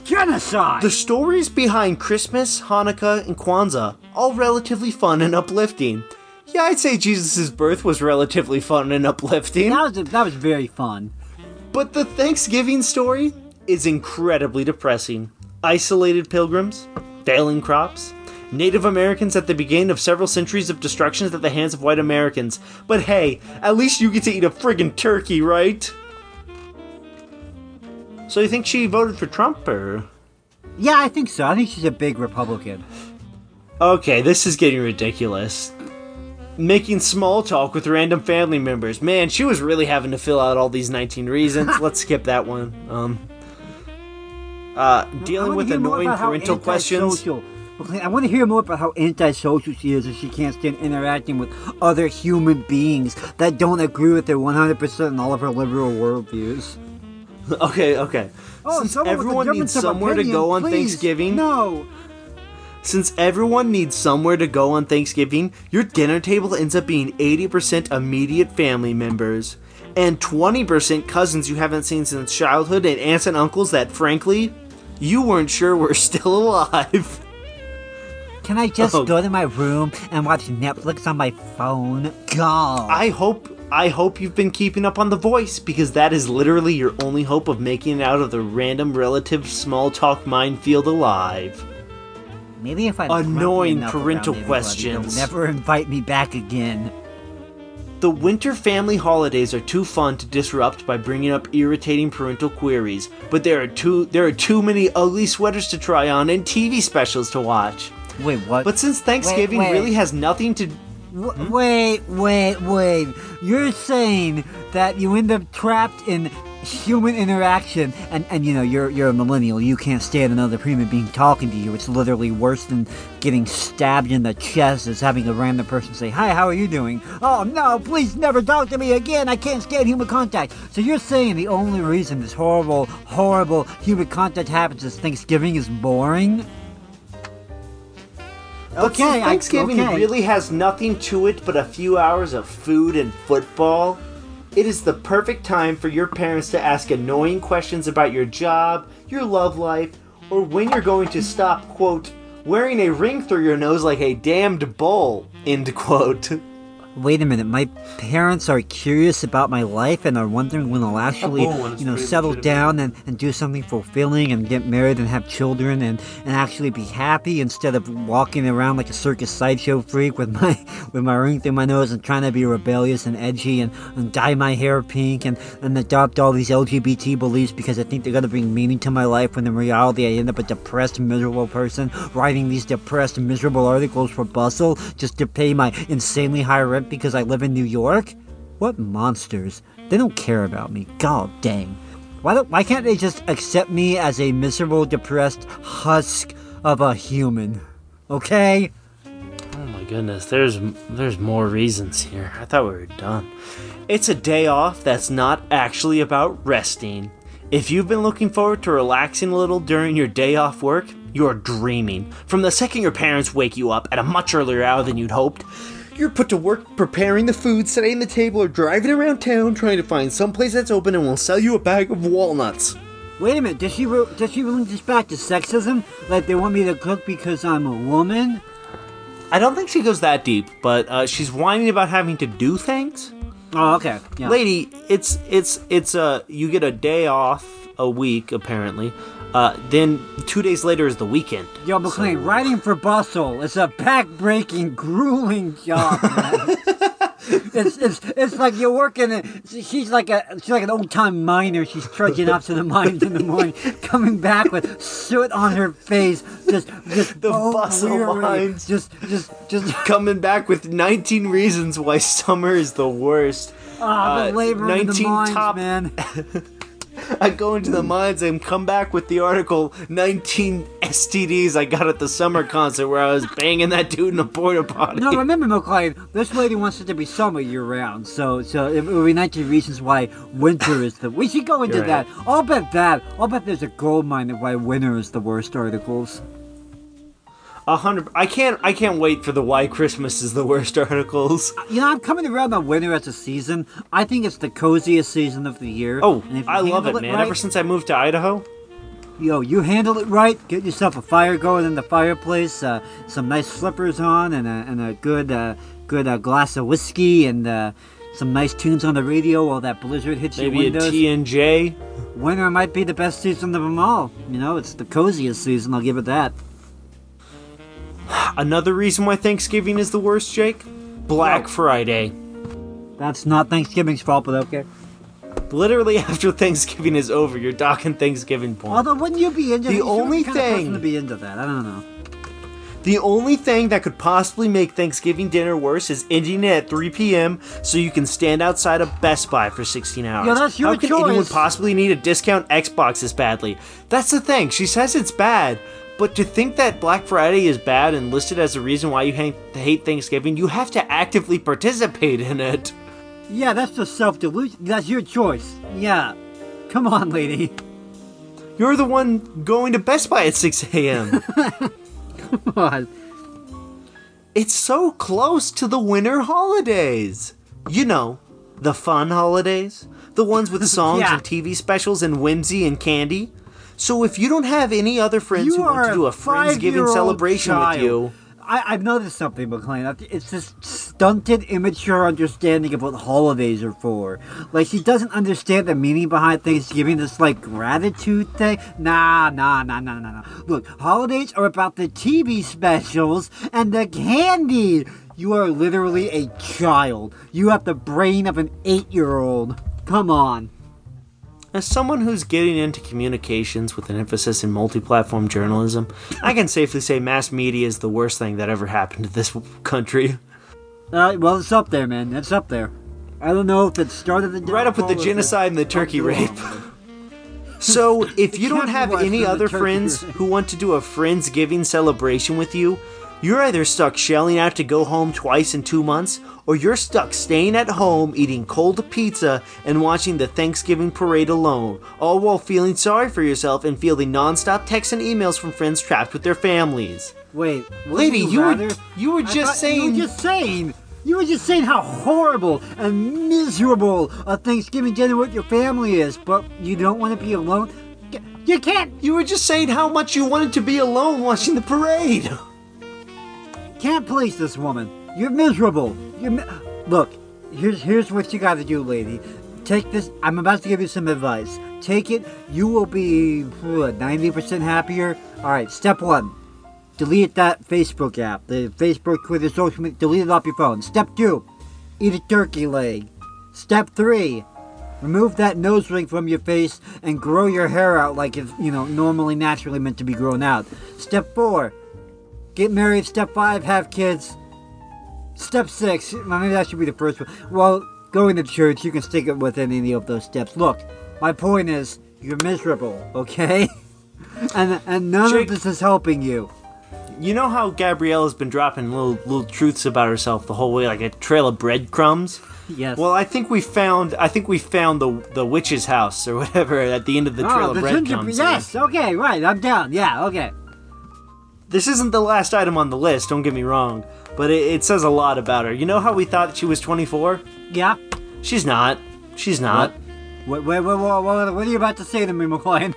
Genocide. The stories behind Christmas, Hanukkah, and Kwanzaa all relatively fun and uplifting. Yeah, I'd say Jesus' birth was relatively fun and uplifting. that was that was very fun. But the Thanksgiving story is incredibly depressing. Isolated pilgrims, failing crops, Native Americans at the beginning of several centuries of destructions at the hands of white Americans. But hey, at least you get to eat a friggin' turkey, right? So you think she voted for Trump, or? Yeah, I think so. I think she's a big Republican. Okay, this is getting ridiculous. Making small talk with random family members. Man, she was really having to fill out all these 19 reasons. Let's skip that one. Um, uh, dealing with annoying parental questions. I want to hear more about how antisocial she is if she can't stand interacting with other human beings that don't agree with her 100% in all of her liberal worldviews. Okay, okay. Oh, Since someone with a everyone needs somewhere to go on please. Thanksgiving, No. since everyone needs somewhere to go on Thanksgiving, your dinner table ends up being 80% immediate family members and 20% cousins you haven't seen since childhood and aunts and uncles that, frankly, you weren't sure were still alive. Can I just Oh. go to my room and watch Netflix on my phone? God. I hope I hope you've been keeping up on The Voice because that is literally your only hope of making it out of the random relative small talk minefield alive. Maybe if I'm Annoying parental questions. They'll never invite me back again. The winter family holidays are too fun to disrupt by bringing up irritating parental queries, but there are too there are too many ugly sweaters to try on and TV specials to watch. Wait, what? But since Thanksgiving wait. really has nothing to W- hmm? Wait, wait, wait. You're saying that you end up trapped in human interaction and, and you know, you're you're a millennial, you can't stand another human being talking to you. It's literally worse than getting stabbed in the chest as having a random person say, Hi, how are you doing? Oh no, please never talk to me again. I can't stand human contact. So you're saying the only reason this horrible, horrible human contact happens is Thanksgiving is boring? But Okay, Thanksgiving okay. really has nothing to it but a few hours of food and football. It is the perfect time for your parents to ask annoying questions about your job, your love life, or when you're going to stop, quote, wearing a ring through your nose like a damned bull, end quote. Wait a minute, my parents are curious about my life and are wondering when I'll actually, bull one is you know, settle down and, and do something fulfilling and get married and have children and, and actually be happy instead of walking around like a circus sideshow freak with my with my ring through my nose and trying to be rebellious and edgy and, and dye my hair pink and, and adopt all these LGBT beliefs because I think they're gonna bring meaning to my life when in reality I end up a depressed, miserable person writing these depressed, miserable articles for Bustle just to pay my insanely high rent because I live in New York? What monsters? They don't care about me. God dang. Why don't why can't they just accept me as a miserable, depressed husk of a human? Okay? Oh my goodness, there's there's more reasons here. I thought we were done. It's a day off that's not actually about resting. If you've been looking forward to relaxing a little during your day off work, you're dreaming. From the second your parents wake you up at a much earlier hour than you'd hoped, you're put to work preparing the food, setting the table, or driving around town trying to find some place that's open and will sell you a bag of walnuts. Wait a minute, does she re- does she link this back to sexism? Like they want me to cook because I'm a woman? I don't think she goes that deep, but uh, she's whining about having to do things. Oh, okay. Yeah. lady it's it's it's uh you get a day off a week apparently uh then two days later is the weekend Yo, McLean, writing for Bustle is a back-breaking, grueling job, man. it's, it's it's like you're working. in- She's like a she's like an old-time miner. She's trudging up to the mines in the morning, coming back with soot on her face, just just The bone Bustle mines. Just just just coming back with 19 reasons why summer is the worst ah, Uh, the labor in the 19 mines, top- man. i go into the mines and come back with the article 19 stds i got at the summer concert where i was banging that dude in a porta potty No, remember, McLean, this lady wants it to be summer year round, so so it would be 19 reasons why winter is the. We should go into that. I'll bet that. I'll bet there's a gold mine of why winter is the worst articles. A hundred i can't i can't wait for the why christmas is the worst articles You know, I'm coming around on winter as a season. I think it's the coziest season of the year. oh and i love handle it man right, ever since i moved to idaho Yo, you handle it right. Get yourself a fire going in the fireplace, uh, some nice slippers on, and a, and a good uh, good uh, glass of whiskey, and uh, some nice tunes on the radio while that blizzard hits maybe your a windows. t&j Winter might be the best season of them all. You know, it's the coziest season, I'll give it that. Another reason why Thanksgiving is the worst, Jake? Black What? Friday. That's not Thanksgiving's fault, but okay. Literally after Thanksgiving is over, you're docking Thanksgiving points. Although, wouldn't you be into The only kind of person thing- to be into that? I don't know. The only thing that could possibly make Thanksgiving dinner worse is ending it at 3 p.m. so you can stand outside of Best Buy for 16 hours. Yeah, that's your How can anyone possibly need a discount Xbox this badly? That's the thing. She says it's bad, but to think that Black Friday is bad and listed as a reason why you hate Thanksgiving, you have to actively participate in it. Yeah, that's just self delusion. That's your choice. Yeah. Come on, lady. You're the one going to Best Buy at 6 a.m. Come on. It's so close to the winter holidays. You know, the fun holidays, the ones with songs Yeah. and TV specials and whimsy and candy. So if you don't have any other friends You who want to do a Friendsgiving celebration child. with you, I, I've noticed something, McLean. It's this stunted, immature understanding of what holidays are for. Like, she doesn't understand the meaning behind Thanksgiving, this, like, gratitude thing. Nah, nah, nah, nah, nah, nah. Look, holidays are about the TV specials and the candy. You are literally a child. You have the brain of an eight year old. Come on. As someone who's getting into communications with an emphasis in multi platform journalism, I can safely say mass media is the worst thing that ever happened to this country. Uh, well, it's up there, man. It's up there. I don't know if it started the Right up with the downfall or if it genocide and the turkey rape. So, if you don't have any other friends rape. who want to do a Friendsgiving celebration with you, you're either stuck shelling out to go home twice in two months, or you're stuck staying at home eating cold pizza and watching the Thanksgiving parade alone, all while feeling sorry for yourself and fielding nonstop texts and emails from friends trapped with their families. Wait, Lady, you were- you were just saying- You were just saying. You were just saying how horrible and miserable a Thanksgiving dinner with your family is, but you don't want to be alone. You can't. You were just saying how much you wanted to be alone watching the parade. Can't please this woman. You're miserable. You're mi- look. Here's here's what you got to do, lady. Take this. I'm about to give you some advice. Take it. You will be ninety percent happier. All right. Step one. Delete that Facebook app. The Facebook, Twitter, social media. Delete it off your phone. Step two. Eat a turkey leg. Step three. Remove that nose ring from your face and grow your hair out like it's you know normally naturally meant to be grown out. Step four. Get married. Step five, have kids. Step six, maybe that should be the first one. Well, going to church, you can stick it with any of those steps. Look, my point is, you're miserable, okay? and and none Jake- of this is helping you. You know how Gabrielle has been dropping little little truths about herself the whole way, like a trail of breadcrumbs. Yes. Well, I think we found I think we found the the witch's house or whatever at the end of the oh, trail oh, of breadcrumbs. Yes. Okay. Right. I'm down. Yeah. Okay. This isn't the last item on the list. Don't get me wrong, but it, it says a lot about her. You know how we thought she was 24? Yeah. She's not. She's not. What? Wait. Wait. What, what, what are you about to say to me, McLean?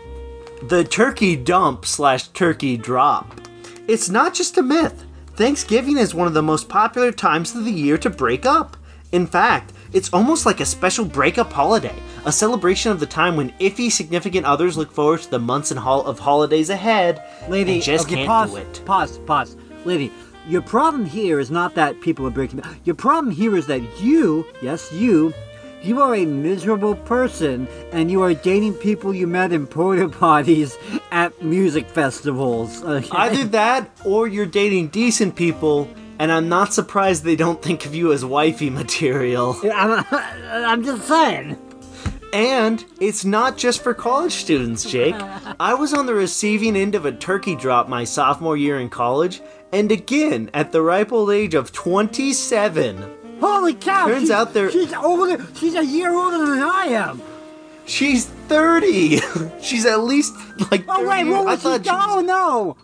The turkey dump slash turkey drop. It's not just a myth. Thanksgiving is one of the most popular times of the year to break up. In fact, it's almost like a special breakup holiday, a celebration of the time when iffy significant others look forward to the months and hol- of holidays ahead Lady, and just okay, can't pause, do it. pause, pause. Lady, your problem here is not that people are breaking up. Your problem here is that you, yes, you, you are a miserable person and you are dating people you met in porta potties at music festivals. Okay? Either that or you're dating decent people, and I'm not surprised they don't think of you as wifey material. I'm, I'm just saying. And it's not just for college students, Jake. I was on the receiving end of a turkey drop my sophomore year in college, and again at the ripe old age of 27. Holy cow! Turns she's, out they're- she's older. She's a year older than I am. She's 30. She's at least like 30 Oh wait, what I was she? thought she Oh was, no!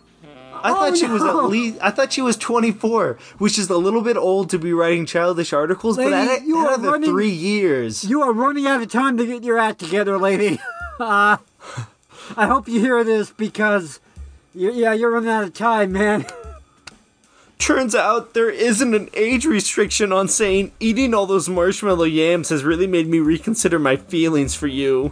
I thought oh, she was at least I thought she was 24, which is a little bit old to be writing childish articles, but Lady, at you are another running- 3 years. You are running out of time to get your act together, lady. Uh, I hope you hear this because, you, yeah, you're running out of time, man. Turns out there isn't an age restriction on saying eating all those marshmallow yams has really made me reconsider my feelings for you.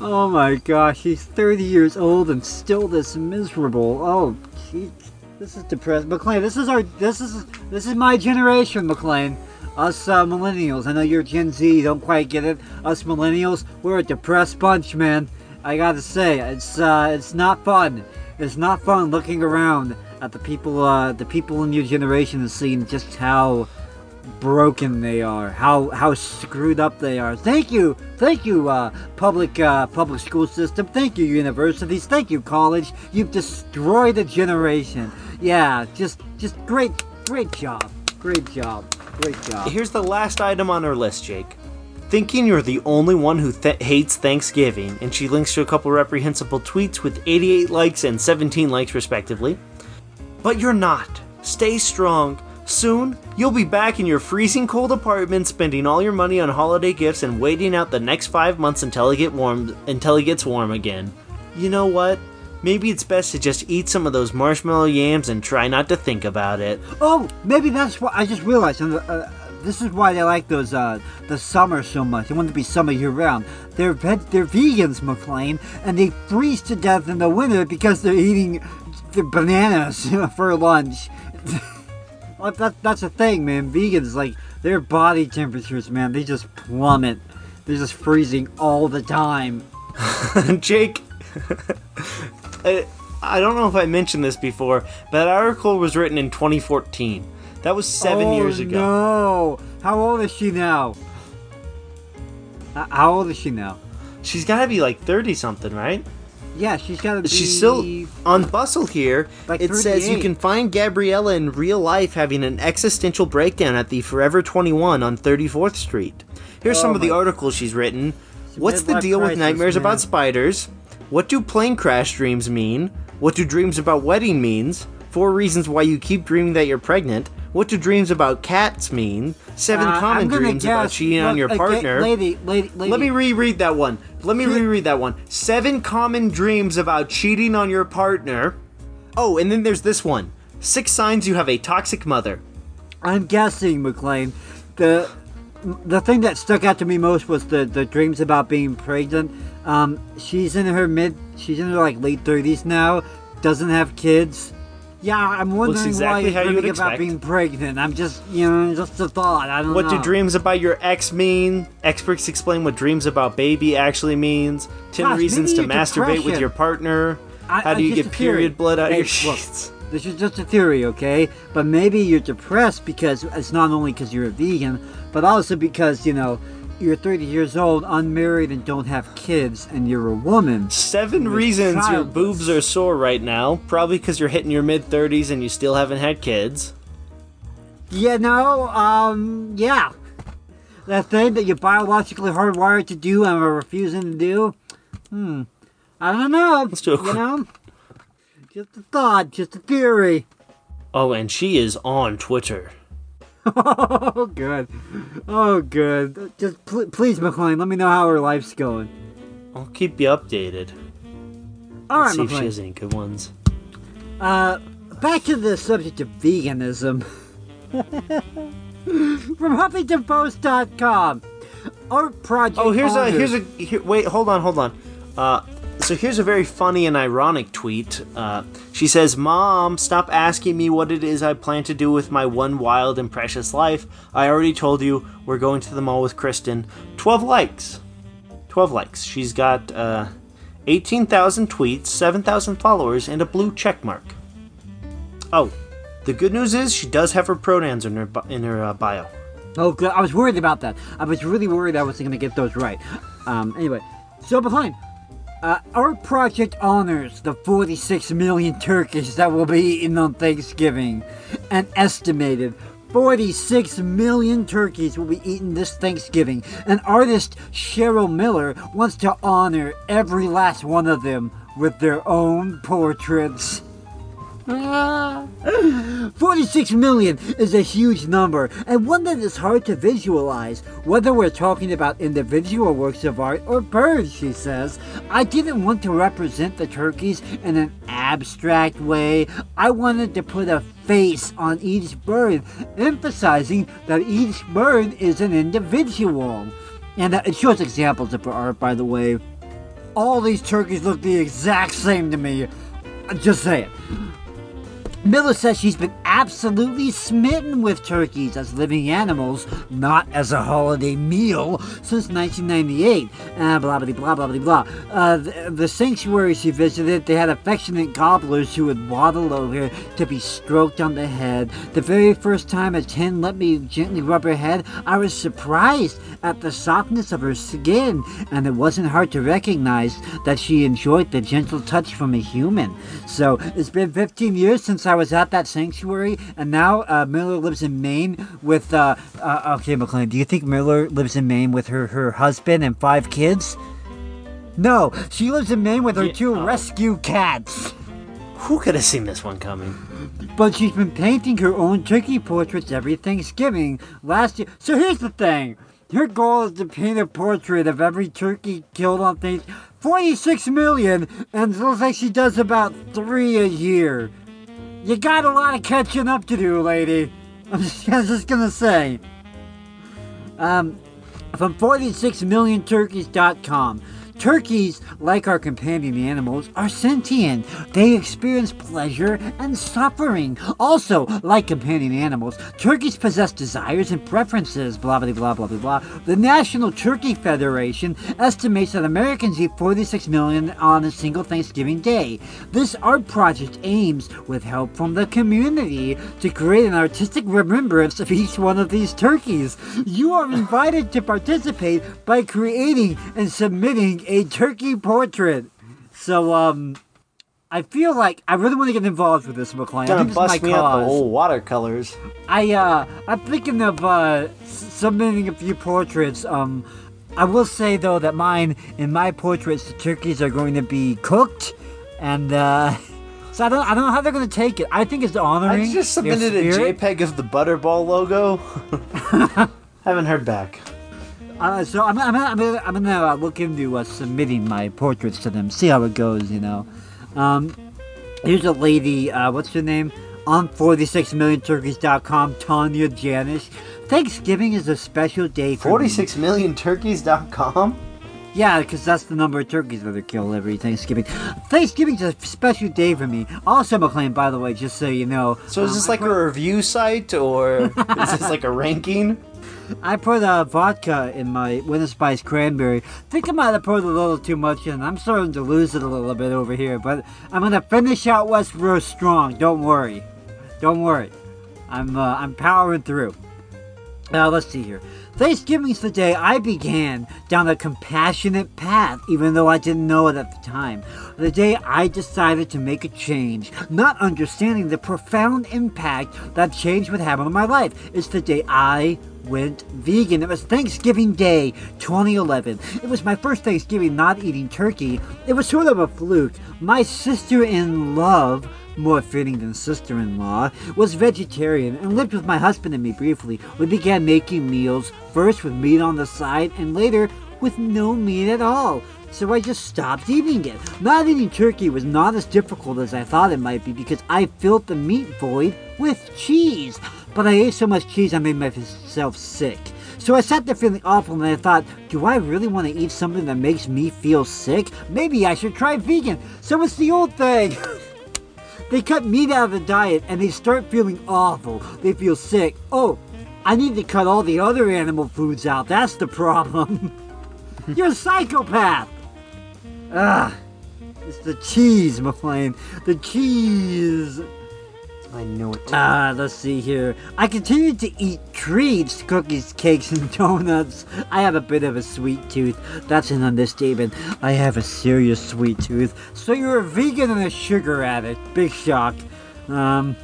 Oh my gosh, he's 30 years old and still this miserable. Oh, gee, this is depressing. McLean, this is our, this is, this is my generation, McLean. Us uh, millennials. I know you're Gen Z, you don't quite get it. Us millennials, we're a depressed bunch, man. I gotta say, it's uh, it's not fun. It's not fun looking around at the people, uh, the people in your generation and seeing just how broken they are, how how screwed up they are. Thank you, thank you, uh, public uh, public school system. Thank you, universities. Thank you, college. You've destroyed a generation. Yeah, just just great, great job, great job, great job. Here's the last item on her list, Jake. Thinking you're the only one who th- hates Thanksgiving, and she links to a couple reprehensible tweets with 88 likes and 17 likes, respectively. But you're not. Stay strong. Soon, you'll be back in your freezing cold apartment, spending all your money on holiday gifts and waiting out the next five months until it get warm until it gets warm again. You know what? Maybe it's best to just eat some of those marshmallow yams and try not to think about it. Oh, maybe that's what I just realized. Uh, uh, this is why they like those uh, the summer so much. They want to be summer year round. They're they're vegans, McLean, and they freeze to death in the winter because they're eating the bananas for lunch. Well, that, that's the thing, man. Vegans like their body temperatures, man, they just plummet. They're just freezing all the time. Jake, I, I don't know if I mentioned this before, but that article was written in 2014. That was seven oh, years ago. No, how old is she now? How old is she now? She's got to be like 30 something, right? Yeah, she's got to be. She's still on Bustle here. Like it says you can find Gabriella in real life having an existential breakdown at the Forever 21 on 34th Street. Here's Oh some of the articles she's written. What's the deal with nightmares man. about spiders? What do plane crash dreams mean? What do dreams about wedding means? Four reasons why you keep dreaming that you're pregnant. What do dreams about cats mean? Seven Uh, common dreams about guess- cheating on look, your okay, partner. lady, lady, lady. Let me reread that one. Let me reread that one. Seven common dreams about cheating on your partner. Oh, and then there's this one. Six signs you have a toxic mother. I'm guessing, McLean. The the thing that stuck out to me most was the the dreams about being pregnant. Um, she's in her mid, she's in her like late thirties now. Doesn't have kids. Yeah, I'm wondering exactly why how you would dreaming about being pregnant. I'm just, you know, just a thought. I don't know. What know. do dreams about your ex mean? Experts explain what dreams about baby actually means. Ten Gosh, reasons to masturbate with your partner. I- How do you get period blood out Hey, of your look, sheets? This is just a theory, okay? But maybe you're depressed because it's not only because you're a vegan, but also because, you know, you're 30 years old, unmarried, and don't have kids, and you're a woman. Seven You're reasons your boobs are sore right now. Probably because you're hitting your mid 30s and you still haven't had kids. You know, um, yeah. That thing that you're biologically hardwired to do and are refusing to do? Hmm. I don't know. Let's do a You know? Just a thought, just a theory. Oh, and she is on Twitter. Oh, good. Oh, good. Just pl- please, McLean, let me know how her life's going. I'll keep you updated. All right, See if she has any good ones. Uh, back to the subject of veganism. From HuffingtonPost.com. Art project. Oh, here's a here's a here, wait. Hold on, hold on. Uh, so here's a very funny and ironic tweet. Uh, she says, "Mom, stop asking me what it is I plan to do with my one wild and precious life. I already told you we're going to the mall with Kristen." Twelve likes. Twelve likes. She's got uh, eighteen thousand tweets, seven thousand followers, and a blue check mark. Oh, the good news is she does have her pronouns in her in her uh, bio. Oh, good. I was worried about that. I was really worried I wasn't going to get those right. Um, anyway, so behind. Uh, our project honors the 46 million turkeys that will be eaten on Thanksgiving. An estimated 46 million turkeys will be eaten this Thanksgiving. And artist Cheryl Miller wants to honor every last one of them with their own portraits. 46 million is a huge number, and one that is hard to visualize, whether we're talking about individual works of art or birds, she says. I didn't want to represent the turkeys in an abstract way. I wanted to put a face on each bird, emphasizing that each bird is an individual. And uh, it shows examples of her art, by the way. All these turkeys look the exact same to me. Just say it. Miller says she's been absolutely smitten with turkeys as living animals, not as a holiday meal, since 1998. Uh, blah, blah, blah, blah, blah, blah. Uh, the, the sanctuary she visited, they had affectionate gobblers who would waddle over to be stroked on the head. The very first time a hen let me gently rub her head, I was surprised at the softness of her skin, and it wasn't hard to recognize that she enjoyed the gentle touch from a human. So it's been 15 years since I was at that sanctuary, and now uh, Miller lives in Maine with. Uh, uh, okay, McLean, do you think Miller lives in Maine with her, her husband and five kids? No, she lives in Maine with her Yeah, two oh. rescue cats. Who could have seen this one coming? But she's been painting her own turkey portraits every Thanksgiving last year. So here's the thing. Her goal is to paint a portrait of every turkey killed on Thanksgiving. 46 million, and it looks like she does about three a year. You got a lot of catching up to do, lady. I'm just, just gonna say. Um, from 46millionturkeys.com. Turkeys, like our companion animals, are sentient. They experience pleasure and suffering. Also, like companion animals, turkeys possess desires and preferences. Blah blah blah blah blah blah. The National Turkey Federation estimates that Americans eat 46 million on a single Thanksgiving day. This art project aims, with help from the community, to create an artistic remembrance of each one of these turkeys. You are invited to participate by creating and submitting a turkey portrait. So, um, I feel like I really want to get involved with this, McLean. Gonna think this is bust me out the cause. old watercolors. I uh I'm thinking of uh submitting a few portraits. Um I will say though that mine in my portraits the turkeys are going to be cooked and uh so I don't I don't know how they're gonna take it. I think it's honoring. I just submitted a. JPEG of the Butterball logo. Haven't heard back. Uh, so I'm, I'm, I'm, gonna- I'm gonna uh, look into uh, submitting my portraits to them, see how it goes, you know. Um, here's a lady, uh, what's her name? On 46millionturkeys.com, Tanya Janish. Thanksgiving is a special day for me. 46millionturkeys.com? Yeah, because that's the number of turkeys that are killed every Thanksgiving. Thanksgiving's a special day for me. Also, McLean, by the way, just so you know. So is um, this like a review site or is this like a ranking? I put uh, vodka in my Winter Spice cranberry. think I might have put a little too much in. I'm starting to lose it a little bit over here, but I'm gonna finish out West Rose strong. Don't worry, don't worry. I'm uh, I'm powering through. Now let's see here. Thanksgiving's the day I began down a compassionate path, even though I didn't know it at the time. The day I decided to make a change, not understanding the profound impact that change would have on my life. It's the day I went vegan. It was Thanksgiving Day 2011. It was my first Thanksgiving not eating turkey. It was sort of a fluke. My sister in love more fitting than sister in law, was vegetarian and lived with my husband and me briefly. We began making meals, first with meat on the side, and later with no meat at all. So I just stopped eating it. Not eating turkey was not as difficult as I thought it might be because I filled the meat void with cheese. But I ate so much cheese I made myself sick. So I sat there feeling awful and I thought, do I really want to eat something that makes me feel sick? Maybe I should try vegan. So it's the old thing. They cut meat out of the diet and they start feeling awful. They feel sick. Oh, I need to cut all the other animal foods out. That's the problem. You're a psychopath. Ah, it's the cheese, McLean. The cheese. I know it. Ah, let's see here. I continue to eat treats, cookies, cakes, and donuts. I have a bit of a sweet tooth. That's an understatement. I have a serious sweet tooth. So you're a vegan and a sugar addict. Big shock. Um,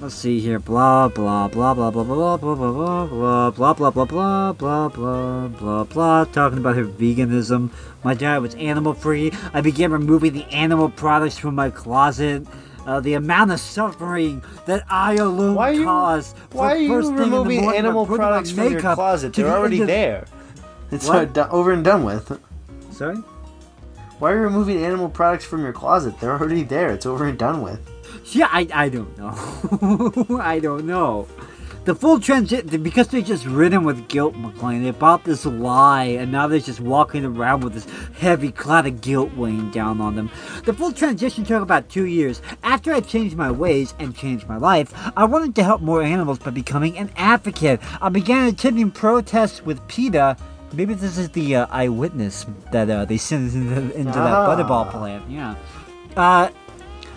let's see here. Blah blah blah blah blah blah blah blah blah blah blah blah blah blah blah blah. Blah talking about her veganism. My diet was animal free. I began removing the animal products from my closet. Uh, the amount of suffering that I alone Why you, caused. for why are you first thing in the removing morning animal products from your closet? They're already end of- there. It's What? uh, do- over and done with. Sorry. Why are you removing animal products from your closet? They're already there. It's over and done with. Yeah, I, I don't know. I don't know. The full transition because they're just ridden with guilt, McLean. They bought this lie, and now they're just walking around with this heavy cloud of guilt weighing down on them. The full transition took about two years. After I changed my ways and changed my life, I wanted to help more animals by becoming an advocate. I began attending protests with PETA. Maybe this is the uh, eyewitness that uh, they sent into, into Ah. that Butterball plant. Yeah. Uh,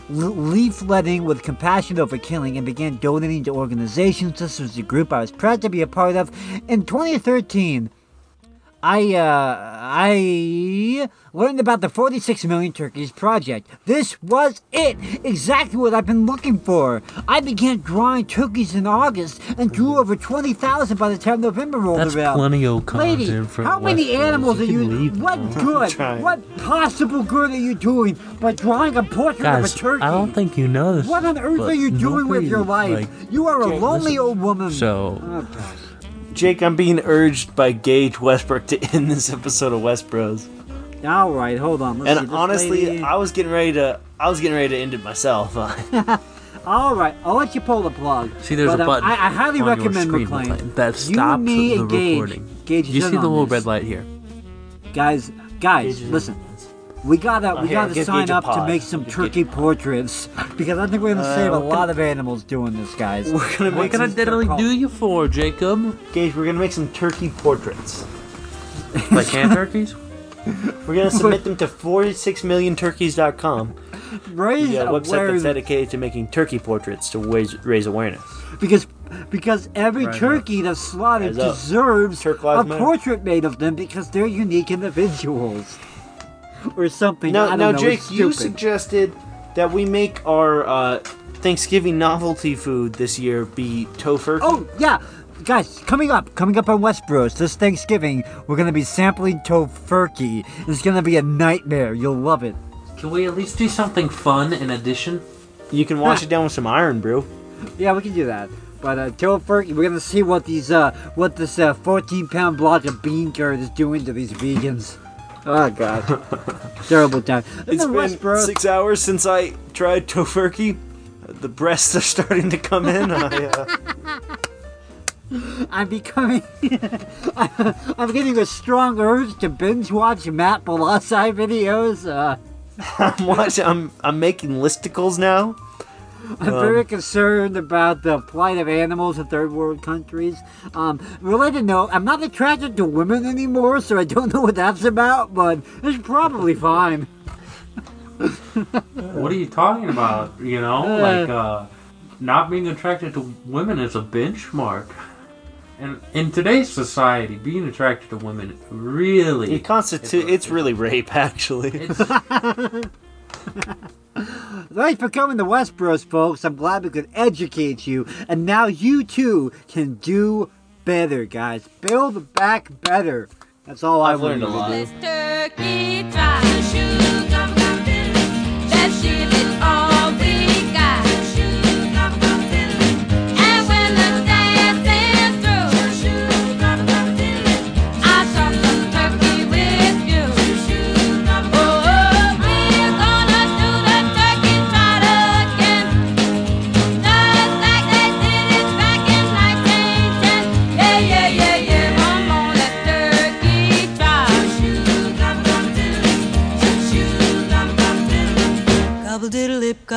leafletting with compassion over killing and began donating to organizations. This was a group I was proud to be a part of. In 2013, I uh, I learned about the 46 Million Turkeys project. This was it, exactly what I've been looking for. I began drawing turkeys in August and drew over 20,000 by the time November rolled That's around. plenty of content Lady, for how many Westeros. animals are You you? leave What now. good? What possible good are you doing by drawing a portrait Guys, of a turkey? I don't think you know this. What on earth are you doing with your life? like, you are a lonely listen. old woman. So- Oh, gosh. Jake, I'm being urged by Gage Westbrook to end this episode of West Bros. All right, hold on. Let's And this honestly, lady- I was getting ready to. I was getting ready to end it myself. all right, I'll let you pull the plug. See, there's but, a um, button. I, I highly on recommend screen, McLean. McLean, that You, stops me, the and Gage. recording. Gage, You see the little this. red light here? guys. guys, Gage's listen. Influence. We gotta Oh, we here, gotta give sign up to make some turkey Gage a pod. portraits because I think we're gonna Uh, save a what lot of animals doing this, guys. We're gonna What can I some, do you for, Jacob? Gage, we're gonna make some turkey portraits. Like hand turkeys? We're gonna submit them to 46millionturkeys.com. Raise Yeah, a website that's dedicated to making turkey portraits to raise, raise awareness. because because every Rise up. turkey that's slaughtered Rise deserves a Matter. portrait made of them because they're unique individuals. Or something. I Now, now, know, Jake, you suggested that we make our uh, Thanksgiving novelty food this year be tofurkey. Oh yeah, guys, coming up, coming up on Westbros this Thanksgiving, we're gonna be sampling tofurkey. It's gonna be a nightmare. You'll love it. Can we at least do something fun in addition? You can wash it down with some Irn-Bru. Yeah, we can do that. But uh, tofurkey, we're gonna see what these uh, what this uh, 14 pound block of bean curd is doing to these vegans. Oh god, terrible time. It's been six hours since I tried tofurkey. The breasts are starting to come in. I, uh, I'm becoming. I'm getting a strong urge to binge watch Matt Bellassai videos. Uh, I'm watching. I'm I'm making listicles now. I'm very concerned about the plight of animals in third world countries. Um, related note, I'm not attracted to women anymore, so I don't know what that's about, but it's probably fine. What are you talking about? You know, Uh. like uh, not being attracted to women is a benchmark. And in today's society, being attracted to women really It constitutes. It's really rape, actually. Thanks for coming to Westbros, folks. I'm glad we could educate you, and now you too can do better, guys. Build back better. That's all I've I learned a wanted lot.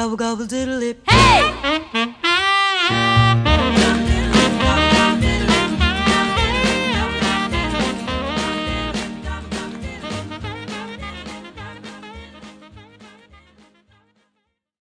Gobble gobble diddle lip.